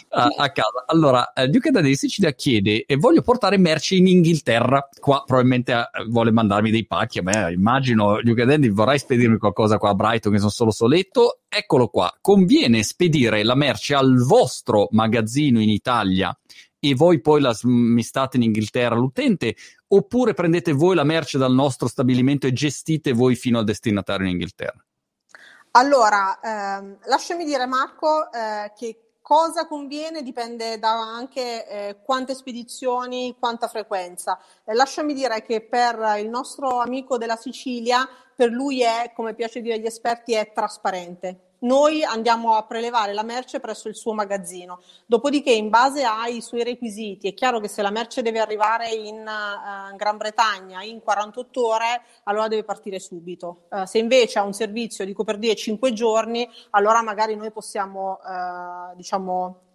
a, a casa. Allora, eh, Duke Dandy di Sicilia chiede, e voglio portare merci in Inghilterra, qua probabilmente eh, vuole mandarmi dei pacchi a immagino Luca Dandy vorrai spedirmi qualcosa qua a Brighton che sono solo soletto. Eccolo qua. Conviene spedire la merce al vostro magazzino in Italia e voi poi la smistate in Inghilterra all'utente oppure prendete voi la merce dal nostro stabilimento e gestite voi fino al destinatario in Inghilterra? Allora, ehm, lasciami dire Marco eh, che Cosa conviene dipende da anche eh, quante spedizioni, quanta frequenza. Eh, lasciami dire che per il nostro amico della Sicilia, per lui è, come piace dire agli esperti, è trasparente noi andiamo a prelevare la merce presso il suo magazzino. Dopodiché, in base ai suoi requisiti, è chiaro che se la merce deve arrivare in uh, Gran Bretagna in 48 ore, allora deve partire subito. Uh, se invece ha un servizio di per dire 5 giorni, allora magari noi possiamo, uh, diciamo,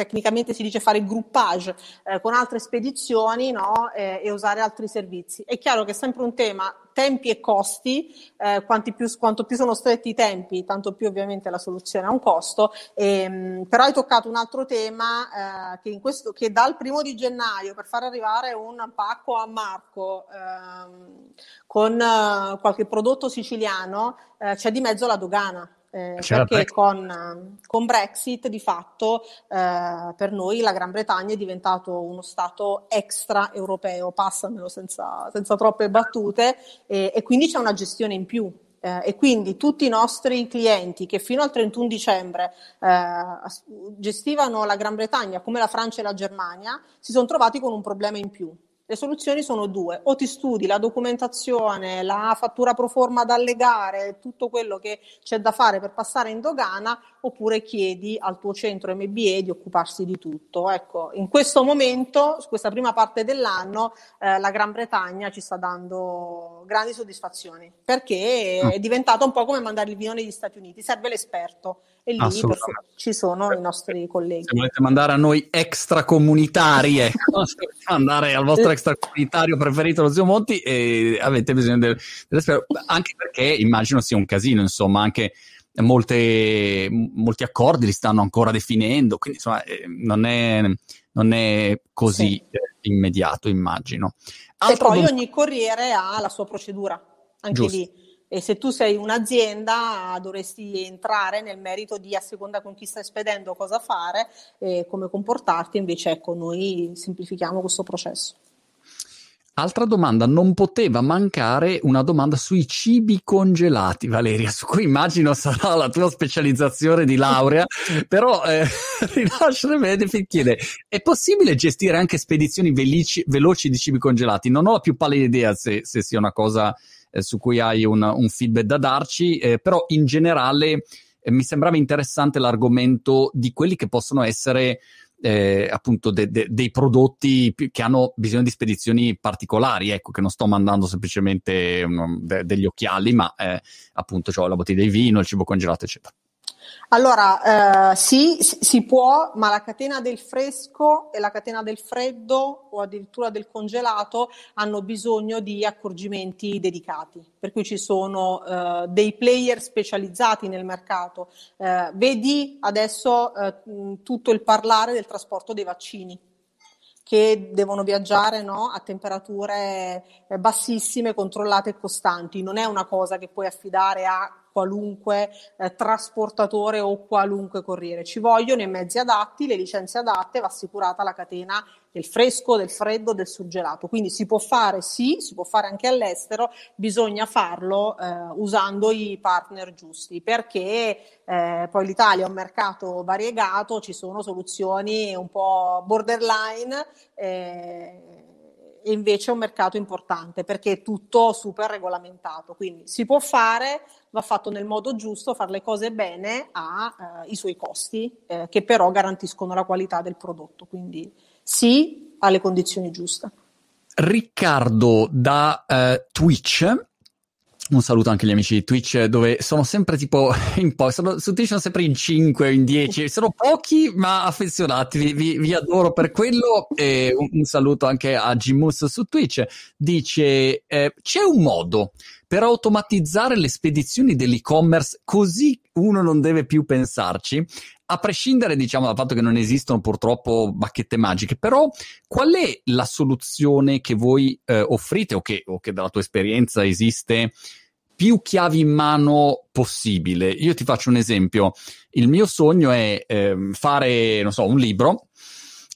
tecnicamente si dice fare groupage eh, con altre spedizioni no? eh, e usare altri servizi. È chiaro che è sempre un tema tempi e costi, eh, più, quanto più sono stretti i tempi, tanto più ovviamente la soluzione ha un costo, e, ehm, però hai toccato un altro tema eh, che, questo, che, dal primo di gennaio per far arrivare un pacco a Marco ehm, con eh, qualche prodotto siciliano eh, c'è di mezzo la dogana eh, perché con, con, Brexit di fatto eh, per noi la Gran Bretagna è diventato uno Stato extra europeo, passamelo senza, senza troppe battute, e, e quindi c'è una gestione in più. Eh, e quindi tutti i nostri clienti che fino al 31 dicembre eh, gestivano la Gran Bretagna come la Francia e la Germania si sono trovati con un problema in più le soluzioni sono due, o ti studi la documentazione, la fattura pro forma da allegare, tutto quello che c'è da fare per passare in dogana, oppure chiedi al tuo centro MBA di occuparsi di tutto. Ecco, in questo momento, su questa prima parte dell'anno, eh, la Gran Bretagna ci sta dando grandi soddisfazioni, perché è diventato un po' come mandare il vino negli Stati Uniti, serve l'esperto e lì ci sono i nostri colleghi. Se volete mandare a noi extracomunitari, ecco, andare al vostro extracomunitario preferito, lo Zio Monti, e avete bisogno del, del anche perché immagino sia un casino, insomma, anche molte, molti accordi li stanno ancora definendo, quindi insomma eh, non è, non è così sì. immediato, immagino. Altro e poi dom- ogni corriere ha la sua procedura, anche Giusto. lì. E se tu sei un'azienda dovresti entrare nel merito di a seconda con chi stai spedendo cosa fare e come comportarti, invece ecco noi semplifichiamo questo processo. Altra domanda, non poteva mancare una domanda sui cibi congelati, Valeria, su cui immagino sarà la tua specializzazione di laurea, però eh, Rinascere Benefit chiede, è possibile gestire anche spedizioni velici, veloci di cibi congelati? Non ho la più pallida idea se, se sia una cosa eh, su cui hai un, un, feedback da darci, eh, però in generale eh, mi sembrava interessante l'argomento di quelli che possono essere eh, appunto de, de, dei prodotti che hanno bisogno di spedizioni particolari, ecco, che non sto mandando semplicemente um, de, degli occhiali, ma eh, appunto cioè la bottiglia di vino, il cibo congelato, eccetera. Allora, eh, sì, si può, ma la catena del fresco e la catena del freddo o addirittura del congelato hanno bisogno di accorgimenti dedicati, per cui ci sono eh, dei player specializzati nel mercato. Eh, vedi adesso eh, tutto il parlare del trasporto dei vaccini che devono viaggiare no, a temperature eh, bassissime, controllate e costanti. Non è una cosa che puoi affidare a qualunque eh, trasportatore o qualunque corriere. Ci vogliono i mezzi adatti, le licenze adatte, va assicurata la catena del fresco, del freddo, del surgelato. Quindi si può fare, sì, si può fare anche all'estero, bisogna farlo eh, usando i partner giusti, perché eh, poi l'Italia è un mercato variegato, ci sono soluzioni un po' borderline. Eh, e invece è un mercato importante perché è tutto super regolamentato, quindi si può fare, va fatto nel modo giusto, fare le cose bene ha eh, i suoi costi eh, che però garantiscono la qualità del prodotto, quindi sì alle condizioni giuste. Riccardo da uh, Twitch. Un saluto anche agli amici di Twitch dove sono sempre tipo in po', sono, su Twitch sono sempre in 5 o in 10, sono pochi ma affezionati, vi, vi, vi adoro per quello. E un, un, saluto anche a Jimus su Twitch, dice eh, c'è un modo per automatizzare le spedizioni dell'e-commerce così uno non deve più pensarci, a prescindere diciamo dal fatto che non esistono purtroppo bacchette magiche, però qual è la soluzione che voi eh, offrite o che, o che dalla tua esperienza esiste più chiavi in mano possibile. Io ti faccio un esempio. Il mio sogno è eh, fare, non so, un libro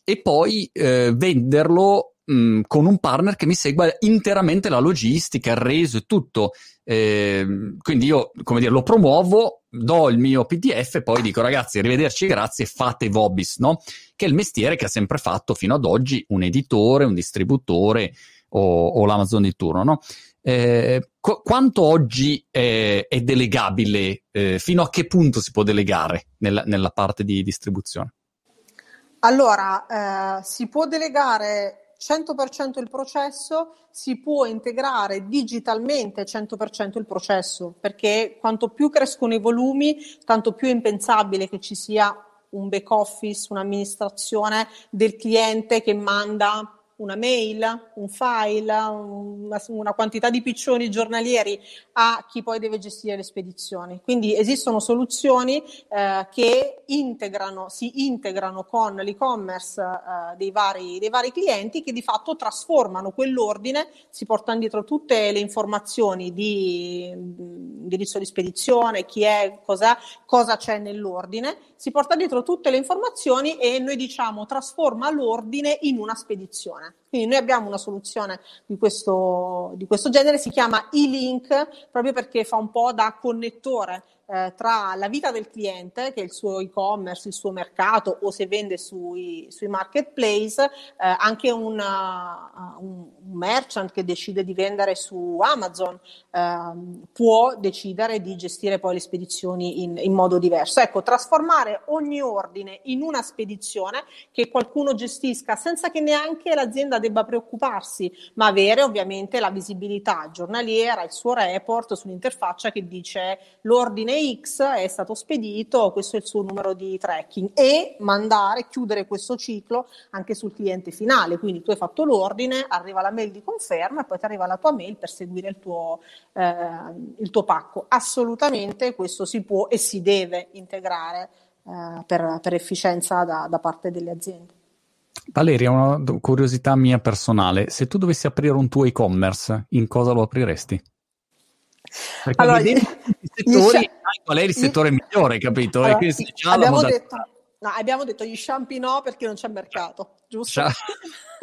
e poi eh, venderlo mh, con un partner che mi segua interamente la logistica, il reso e tutto. Eh, quindi io, come dire, lo promuovo, do il mio PDF e poi dico ragazzi, arrivederci, grazie, fate Vobis, no? Che è il mestiere che ha sempre fatto fino ad oggi un editore, un distributore o, o l'Amazon di turno, no? Eh, qu- quanto oggi è, è delegabile? Eh, fino a che punto si può delegare nella, nella parte di distribuzione? Allora, eh, si può delegare 100% il processo, si può integrare digitalmente 100% il processo, perché quanto più crescono i volumi, tanto più è impensabile che ci sia un back office, un'amministrazione del cliente che manda una mail, un file, una, una, quantità di piccioni giornalieri a chi poi deve gestire le spedizioni. Quindi esistono soluzioni eh, che integrano, si integrano con l'e-commerce eh, dei, vari, dei, vari, clienti che di fatto trasformano quell'ordine, si portano dietro tutte le informazioni di indirizzo di spedizione, chi è, cosa c'è nell'ordine, si porta dietro tutte le informazioni e noi diciamo trasforma l'ordine in una spedizione. Quindi noi abbiamo una soluzione di questo, di questo genere, si chiama e-link proprio perché fa un po' da connettore eh, tra la vita del cliente, che è il suo e-commerce, il suo mercato o se vende sui, sui marketplace, eh, anche una, uh, un, merchant che decide di vendere su Amazon eh, può decidere di gestire poi le spedizioni in, in modo diverso. Ecco, trasformare ogni ordine in una spedizione che qualcuno gestisca senza che neanche l'azienda debba preoccuparsi, ma avere ovviamente la visibilità giornaliera, il suo report sull'interfaccia che dice l'ordine X, è stato spedito, questo è il suo numero di tracking e mandare, chiudere questo ciclo anche sul cliente finale. Quindi tu hai fatto l'ordine, arriva la mail di conferma e poi ti arriva la tua mail per seguire il tuo, eh, il tuo pacco. Assolutamente questo si può e si deve integrare eh, per, per, efficienza da, da parte delle aziende. Valeria, una curiosità mia personale, se tu dovessi aprire un tuo e-commerce, in cosa lo apriresti? Perché allora, gli, settori, gli, qual è il settore gli, migliore, capito? Allora, abbiamo, detto, no, abbiamo detto gli shampoo no perché non c'è mercato, giusto?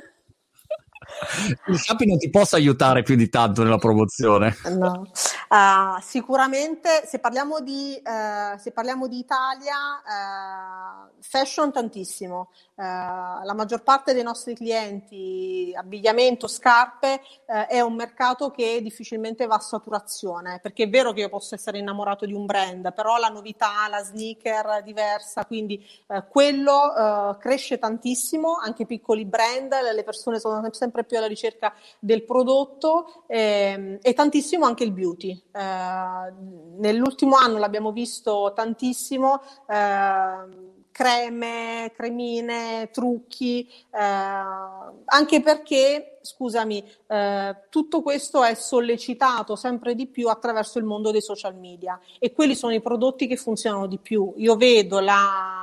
Il Shapi non ti possa aiutare più di tanto nella promozione. No. Uh, sicuramente se parliamo di, uh, se parliamo di Italia, uh, fashion tantissimo. la maggior parte dei nostri clienti, abbigliamento, scarpe, è un mercato che difficilmente va a saturazione, perché è vero che io posso essere innamorato di un brand, però la novità, la sneaker diversa, quindi quello cresce tantissimo, anche piccoli brand, le persone sono sempre più alla ricerca del prodotto ehm, e tantissimo anche il beauty. Eh, nell'ultimo anno l'abbiamo visto tantissimo. Eh, creme, cremine, trucchi, eh, anche perché, scusami, eh, tutto questo è sollecitato sempre di più attraverso il mondo dei social media e quelli sono i prodotti che funzionano di più. Io vedo la,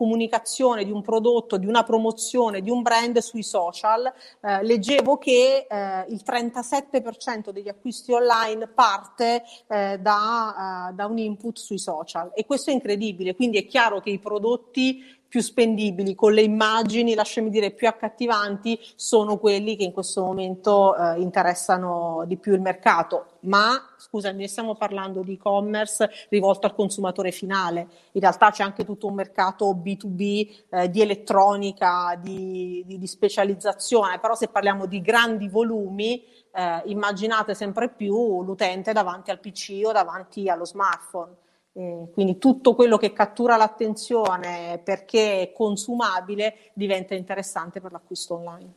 comunicazione di un prodotto, di una promozione, di un brand sui social, eh, leggevo che eh, il 37% degli acquisti online parte eh, da, uh, da un input sui social. E questo è incredibile, quindi è chiaro che i prodotti più spendibili, con le immagini, lasciami dire, più accattivanti, sono quelli che in questo momento eh, interessano di più il mercato. Ma, scusami, stiamo parlando di e-commerce rivolto al consumatore finale. In realtà c'è anche tutto un mercato B2B eh, di elettronica, di, di, di, specializzazione, però se parliamo di grandi volumi, eh, immaginate sempre più l'utente davanti al PC o davanti allo smartphone. Eh, quindi tutto quello che cattura l'attenzione perché è consumabile diventa interessante per l'acquisto online.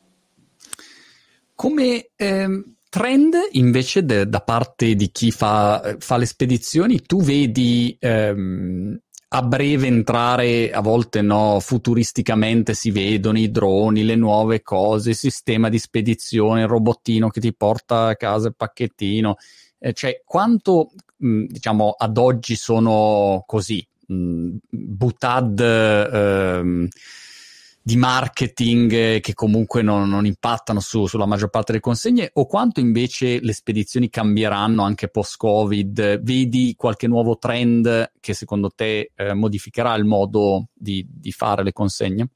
Come eh, trend invece de, da parte di chi fa, fa, le spedizioni, tu vedi ehm, a breve entrare, a volte no, futuristicamente si vedono i droni, le nuove cose, il sistema di spedizione, il robottino che ti porta a casa il pacchettino. Eh, cioè, quanto mh, diciamo ad oggi sono così mh, butad ehm, di marketing che comunque non, non impattano su, sulla maggior parte delle consegne o quanto invece le spedizioni cambieranno anche post-Covid? Vedi qualche nuovo trend che secondo te eh, modificherà il modo di, di fare le consegne?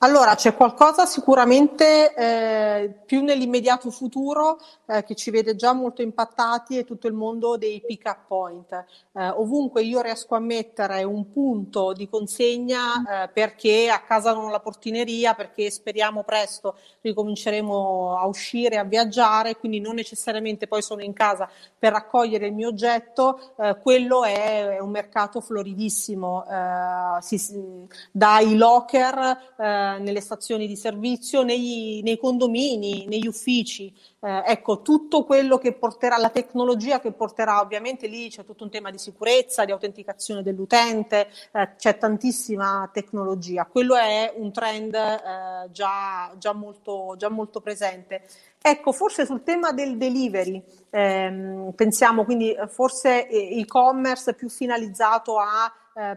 Allora, c'è qualcosa sicuramente eh, più nell'immediato futuro eh, che ci vede già molto impattati è tutto il mondo dei pick-up point. Eh, ovunque io riesco a mettere un punto di consegna eh, perché a casa non ho la portineria, perché speriamo presto ricominceremo a uscire, a viaggiare, quindi non necessariamente poi sono in casa per raccogliere il mio oggetto, eh, quello è, è, un mercato floridissimo. Eh, si, dai locker nelle stazioni di servizio, nei, nei condomini, negli uffici. Eh, ecco, tutto quello che porterà, la tecnologia che porterà, ovviamente lì c'è tutto un tema di sicurezza, di autenticazione dell'utente, eh, c'è tantissima tecnologia. Quello è un trend eh, già, già, molto, già molto presente. Ecco, forse sul tema del delivery, ehm, pensiamo quindi forse eh, e-commerce più finalizzato a eh,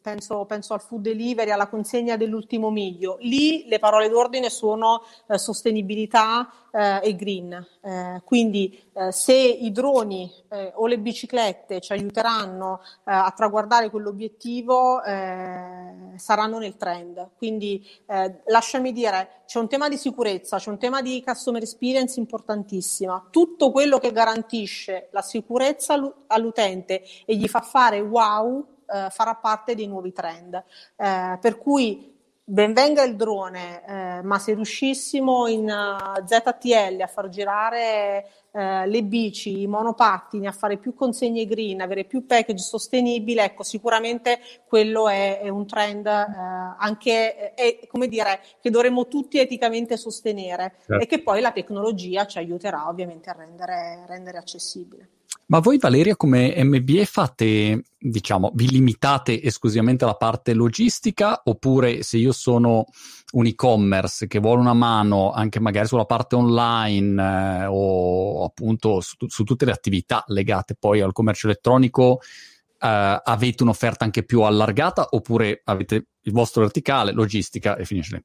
penso, penso, al food delivery, alla consegna dell'ultimo miglio. Lì le parole d'ordine sono eh, sostenibilità eh, e green. Eh, quindi eh, se i droni eh, o le biciclette ci aiuteranno a traguardare quell'obiettivo, saranno nel trend. Quindi lasciami dire, c'è un tema di sicurezza, c'è un tema di customer experience importantissima. Tutto quello che garantisce la sicurezza all'utente e gli fa fare wow eh, farà parte dei nuovi trend. Eh, per cui benvenga il drone, eh, ma se riuscissimo in uh, eh, ZTL a far girare uh, le bici, i monopattini, a fare più consegne green, avere più package sostenibile, ecco, sicuramente quello è, è un trend uh, anche, è, come dire, che dovremmo tutti eticamente sostenere certo. e che poi la tecnologia ci aiuterà ovviamente a rendere, rendere accessibile. Ma voi Valeria come MBA fate, diciamo, vi limitate esclusivamente alla parte logistica oppure se io sono un e-commerce che vuole una mano anche magari sulla parte online eh, o appunto su, su, tutte le attività legate poi al commercio elettronico, eh, avete un'offerta anche più allargata oppure avete il vostro verticale, logistica e finisce lì?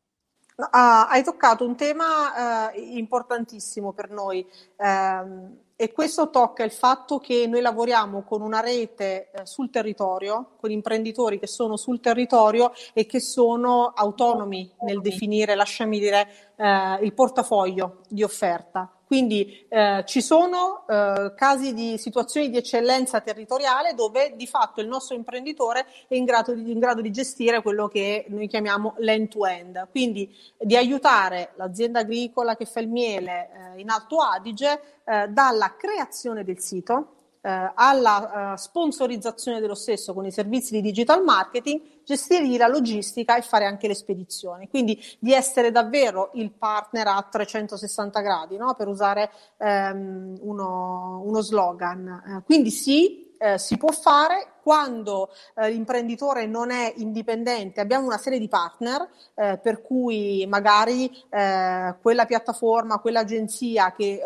Ah, hai toccato un tema eh, importantissimo per noi. Eh, e questo tocca il fatto che noi lavoriamo con una rete eh, sul territorio, con imprenditori che sono sul territorio e che sono autonomi nel definire, lasciami dire, eh, il portafoglio di offerta. Quindi eh, ci sono eh, casi di situazioni di eccellenza territoriale dove di fatto il nostro imprenditore è in grado di, in grado di gestire quello che noi chiamiamo l'end-to-end, quindi di aiutare l'azienda agricola che fa il miele eh, in Alto Adige eh, dalla creazione del sito eh, alla uh, sponsorizzazione dello stesso con i servizi di digital marketing, gestirgli la logistica e fare anche le spedizioni. Quindi di essere davvero il partner a 360 gradi, no? per usare um, uno, uno, slogan. Uh, quindi sì, eh, si può fare quando eh, l'imprenditore non è indipendente, abbiamo una serie di partner eh, per cui magari eh, quella piattaforma, quell'agenzia che eh,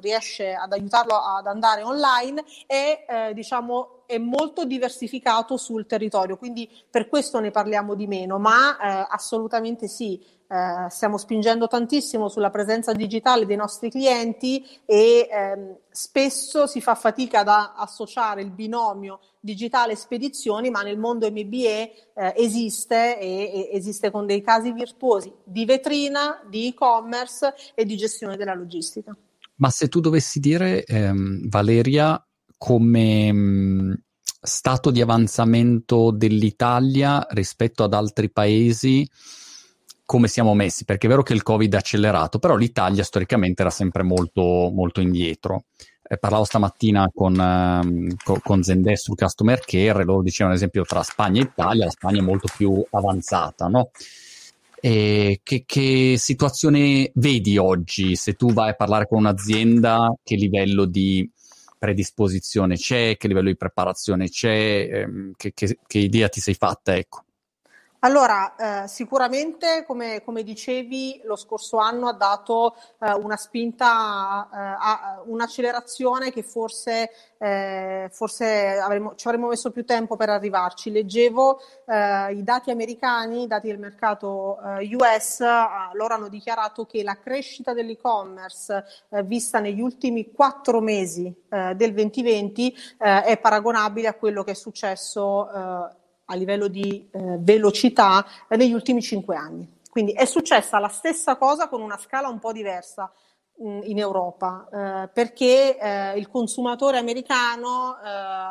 riesce ad aiutarlo ad andare online è eh, diciamo è molto diversificato sul territorio, quindi per questo ne parliamo di meno, ma assolutamente sì, eh, stiamo spingendo tantissimo sulla presenza digitale dei nostri clienti e ehm, spesso si fa fatica ad associare il binomio digitale spedizioni, ma nel mondo MBA eh, esiste e, e, esiste con dei casi virtuosi di vetrina, di e-commerce e di gestione della logistica. Ma se tu dovessi dire, ehm, Valeria, come mh, mm, stato di avanzamento dell'Italia rispetto ad altri paesi, come siamo messi, perché è vero che il Covid ha accelerato, però l'Italia storicamente era sempre molto, molto indietro. Eh, parlavo stamattina con, eh, con, con Zendesk sul customer care, loro dicevano ad esempio tra Spagna e Italia, la Spagna è molto più avanzata, no? E che, che situazione vedi oggi se tu vai a parlare con un'azienda, che livello di predisposizione c'è, che livello di preparazione c'è, ehm, che, che, che idea ti sei fatta, ecco. Allora, eh, sicuramente, come, come, dicevi, lo scorso anno ha dato eh, una spinta, eh, a, un'accelerazione che forse, eh, forse avremmo, ci avremmo messo più tempo per arrivarci. Leggevo eh, i dati americani, i dati del mercato eh, US, loro hanno dichiarato che la crescita dell'e-commerce vista negli ultimi quattro mesi del 2020 è paragonabile a quello che è successo a livello di eh, velocità eh, negli ultimi cinque anni. Quindi è successa la stessa cosa con una scala un po' diversa in Europa, eh, perché eh, il consumatore americano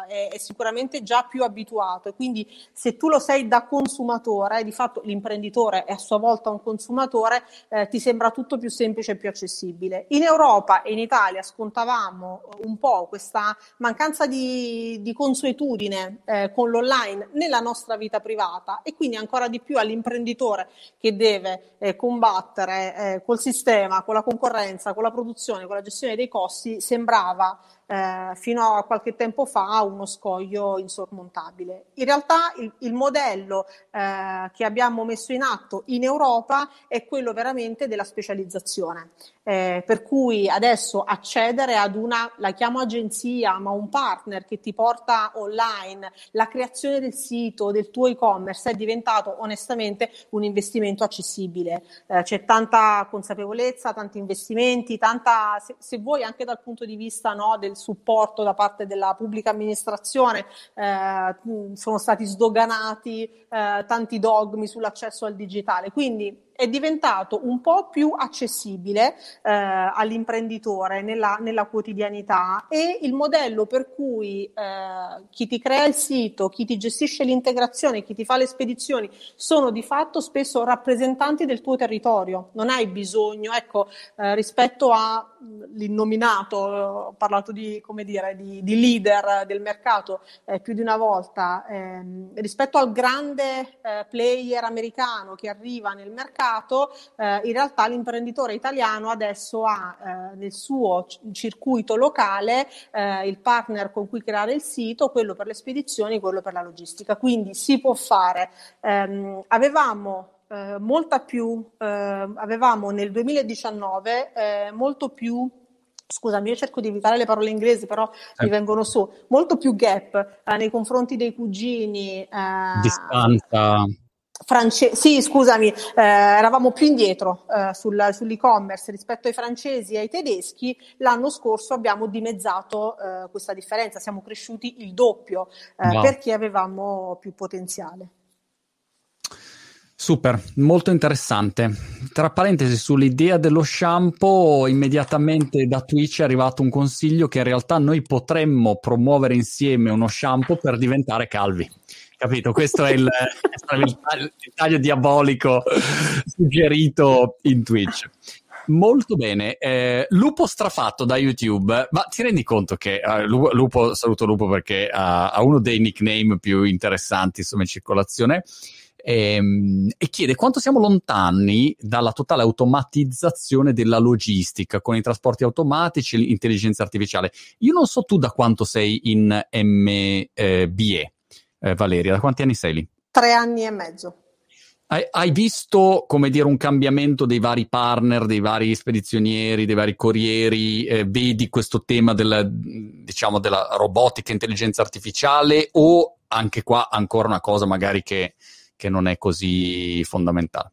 eh, è, è, sicuramente già più abituato e quindi se tu lo sei da consumatore, di fatto l'imprenditore è a sua volta un consumatore, eh, ti sembra tutto più semplice e più accessibile. In Europa e in Italia scontavamo un po' questa mancanza di, di consuetudine eh, con l'online nella nostra vita privata e quindi ancora di più all'imprenditore che deve eh, combattere col sistema, con la concorrenza, con la produzione, con la gestione dei costi sembrava eh, fino a qualche tempo fa uno scoglio insormontabile. In realtà il, il modello eh, che abbiamo messo in atto in Europa è quello veramente della specializzazione, eh, per cui adesso accedere ad una, la chiamo agenzia, ma un partner che ti porta online, la creazione del sito, del tuo e-commerce è diventato onestamente un investimento accessibile. Eh, c'è tanta consapevolezza, tanti investimenti, tanta, se, se vuoi anche dal punto di vista no, del supporto da parte della pubblica amministrazione, eh, sono stati sdoganati eh, tanti dogmi sull'accesso al digitale. Quindi è diventato un po' più accessibile eh, all'imprenditore nella, nella, quotidianità e il modello per cui eh, chi ti crea il sito, chi ti gestisce l'integrazione, chi ti fa le spedizioni sono di fatto spesso rappresentanti del tuo territorio. Non hai bisogno, ecco, eh, rispetto all'innominato, ho parlato di, come dire, di, di leader del mercato eh, più di una volta, ehm, rispetto al grande eh, player americano che arriva nel mercato, mercato, eh, in realtà l'imprenditore italiano adesso ha eh, nel suo c- circuito locale eh, il partner con cui creare il sito, quello per le spedizioni, quello per la logistica. Quindi si può fare. Ehm, avevamo eh, molta più, eh, avevamo nel 2019 eh, molto più scusami, io cerco di evitare le parole inglesi, però mi vengono su, molto più gap eh, nei confronti dei cugini. Eh, Distanza. France- sì, scusami, eh, eravamo più indietro eh, sul, sull'e-commerce rispetto ai francesi e ai tedeschi. L'anno scorso abbiamo dimezzato eh, questa differenza, siamo cresciuti il doppio wow. perché avevamo più potenziale. Super, molto interessante. Tra parentesi, sull'idea dello shampoo, immediatamente da Twitch è arrivato un consiglio che in realtà noi potremmo promuovere insieme uno shampoo per diventare calvi. Capito? Questo è il, il, taglio, il taglio diabolico suggerito in Twitch. Molto bene, eh, Lupo strafatto da YouTube, ma ti rendi conto che uh, Lupo, saluto Lupo perché uh, ha uno dei nickname più interessanti insomma in circolazione ehm, e, chiede quanto siamo lontani dalla totale automatizzazione della logistica con i trasporti automatici e l'intelligenza artificiale. Io non so tu da quanto sei in MBE, eh, Valeria, da quanti anni sei lì? Tre anni e mezzo. Hai, hai, visto, come dire, un cambiamento dei vari partner, dei vari spedizionieri, dei vari corrieri? Eh, vedi questo tema della, diciamo, della robotica, intelligenza artificiale o anche qua ancora una cosa magari che che non è così fondamentale?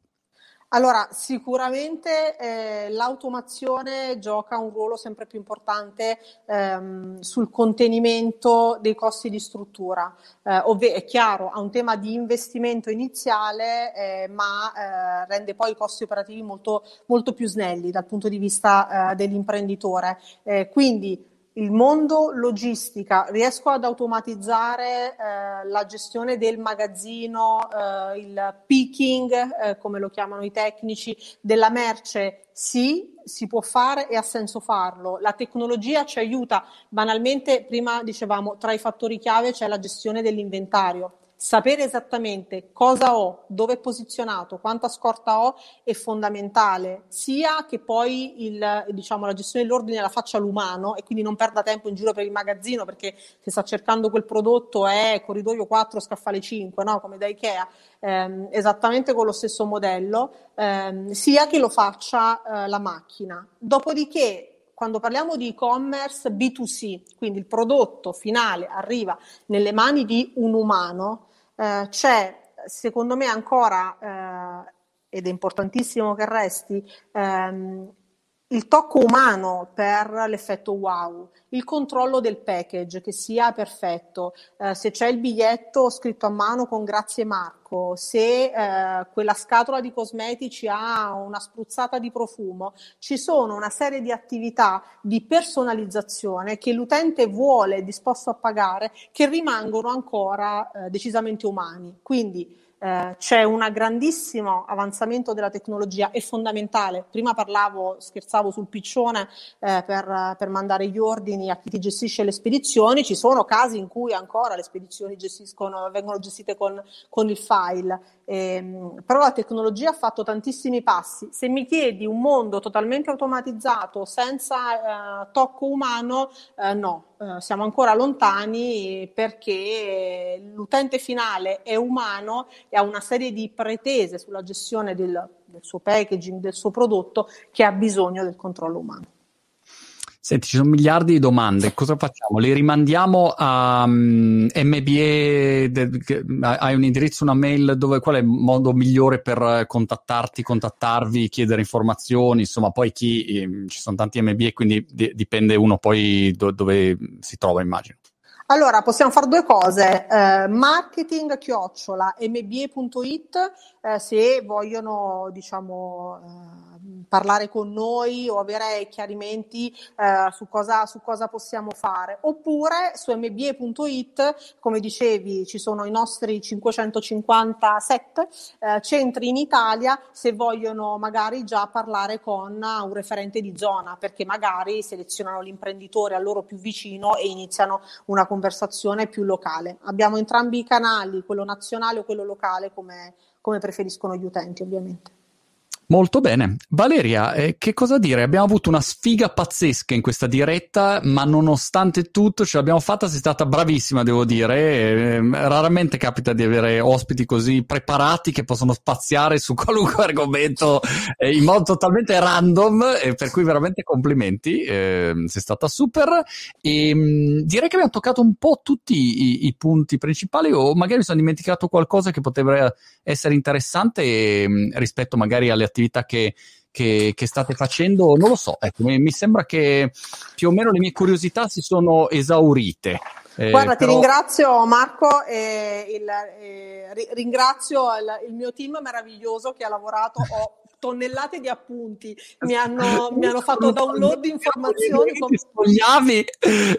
Allora, sicuramente eh, l'automazione gioca un ruolo sempre più importante ehm, sul contenimento dei costi di struttura. Eh, ovvero, è chiaro, ha un tema di investimento iniziale, eh, ma eh, rende poi i costi operativi molto, molto più snelli dal punto di vista eh, dell'imprenditore. Eh, quindi il mondo logistica, riesco ad automatizzare eh, la gestione del magazzino, eh, il picking, eh, come lo chiamano i tecnici, della merce? Sì, si può fare e ha senso farlo. La tecnologia ci aiuta, banalmente, prima dicevamo, tra i fattori chiave c'è la gestione dell'inventario sapere esattamente cosa ho, dove è posizionato, quanta scorta ho è fondamentale, sia che poi il, diciamo, la gestione dell'ordine la faccia l'umano e quindi non perda tempo in giro per il magazzino perché se sta cercando quel prodotto è corridoio 4, scaffale 5, no? come da Ikea, ehm, esattamente con lo stesso modello, ehm, sia che lo faccia eh, la macchina. Dopodiché quando parliamo di e-commerce B2C, quindi il prodotto finale arriva nelle mani di un umano, eh, c'è secondo me ancora, eh, ed è importantissimo che resti, ehm, il tocco umano per l'effetto wow, il controllo del package che sia perfetto, eh, se c'è il biglietto scritto a mano con grazie Marco, se eh, quella scatola di cosmetici ha una spruzzata di profumo, ci sono una serie di attività di personalizzazione che l'utente vuole, è disposto a pagare, che rimangono ancora eh, decisamente umani. Quindi eh, c'è un grandissimo avanzamento della tecnologia, è fondamentale. Prima parlavo, scherzavo sul piccione eh, per, per, mandare gli ordini a chi ti gestisce le spedizioni, ci sono casi in cui ancora le spedizioni vengono gestite con, con il file, eh, però la tecnologia ha fatto tantissimi passi. Se mi chiedi un mondo totalmente automatizzato, senza eh, tocco umano, eh, no, siamo ancora lontani perché l'utente finale è umano e ha una serie di pretese sulla gestione del, del suo packaging, del suo prodotto, che ha bisogno del controllo umano. Senti, ci sono miliardi di domande, cosa facciamo? Le rimandiamo a um, MBE? De, hai un indirizzo, una mail? Dove, qual è il modo migliore per contattarti, contattarvi, chiedere informazioni? Insomma, poi chi, eh, ci sono tanti MBE, quindi di, dipende uno poi do, dove si trova, immagino. Allora, possiamo fare due cose. Eh, marketing chiocciola mba.it eh, se vogliono, diciamo, eh, parlare con noi o avere chiarimenti eh, su, cosa, su cosa possiamo fare. Oppure su mba.it, come dicevi, ci sono i nostri 557 eh, centri in Italia se vogliono magari già parlare con un referente di zona, perché magari selezionano l'imprenditore a loro più vicino e iniziano una conversazione più locale. Abbiamo entrambi i canali, quello nazionale o quello locale, come, come preferiscono gli utenti ovviamente. Molto bene. Valeria, eh, che cosa dire? Abbiamo avuto una sfiga pazzesca in questa diretta, ma nonostante tutto ce l'abbiamo fatta, sei stata bravissima, devo dire. Eh, raramente capita di avere ospiti così preparati che possono spaziare su qualunque argomento eh, in modo totalmente random, per cui veramente complimenti, ehm, sei stata super. E mh, mm, direi che abbiamo toccato un po' tutti i, i, punti principali o magari mi sono dimenticato qualcosa che potrebbe essere interessante mh, mm, rispetto magari alle attività attività che, che, che, state facendo, non lo so, ecco, mi, mi, sembra che più o meno le mie curiosità si sono esaurite. Eh, Guarda, però... ti ringrazio Marco e, il, e ringrazio il, il, mio team meraviglioso che ha lavorato. Ho tonnellate di appunti, mi hanno, mi hanno fatto download di informazioni. Come... Spogliavi,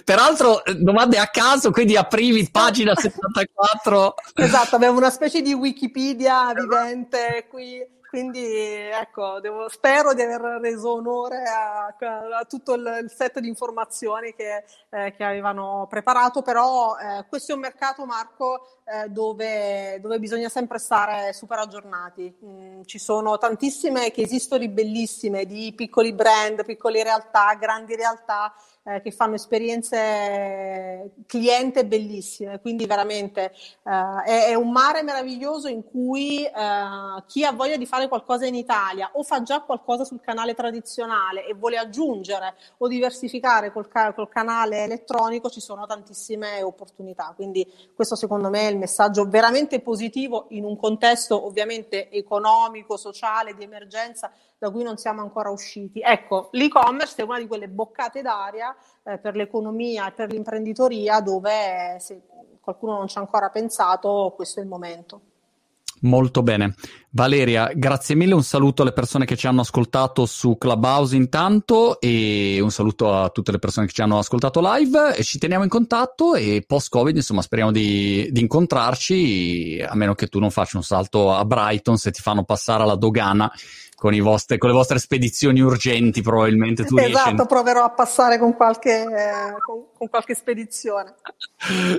peraltro domande a caso, quindi aprivi pagina 74. Esatto, avevo una specie di Wikipedia vivente qui quindi ecco, devo, spero di aver reso onore a, a tutto il, il, set di informazioni che, eh, che avevano preparato, però eh, questo è un mercato, Marco, dove, dove, bisogna sempre stare super aggiornati. Mm, ci sono tantissime che esistono bellissime di piccoli brand, piccole realtà, grandi realtà eh, che fanno esperienze cliente bellissime, quindi veramente eh, è, è, un mare meraviglioso in cui eh, chi ha voglia di fare qualcosa in Italia o fa già qualcosa sul canale tradizionale e vuole aggiungere o diversificare col, col canale elettronico ci sono tantissime opportunità, quindi questo secondo me è il messaggio veramente positivo in un contesto ovviamente economico, sociale, di emergenza da cui non siamo ancora usciti. Ecco, l'e-commerce è una di quelle boccate d'aria eh, per l'economia e per l'imprenditoria dove se qualcuno non ci ha ancora pensato, questo è il momento. Molto bene. Valeria, grazie mille, un saluto alle persone che ci hanno ascoltato su Clubhouse intanto e un saluto a tutte le persone che ci hanno ascoltato live e ci teniamo in contatto e post-Covid insomma speriamo di, di incontrarci a meno che tu non faccia un salto a Brighton se ti fanno passare alla dogana con, vostre, con, le vostre spedizioni urgenti probabilmente tu esatto, riesci... proverò a passare con qualche, eh, con, con qualche spedizione.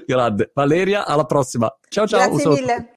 Grande. Valeria alla prossima. Ciao ciao grazie mille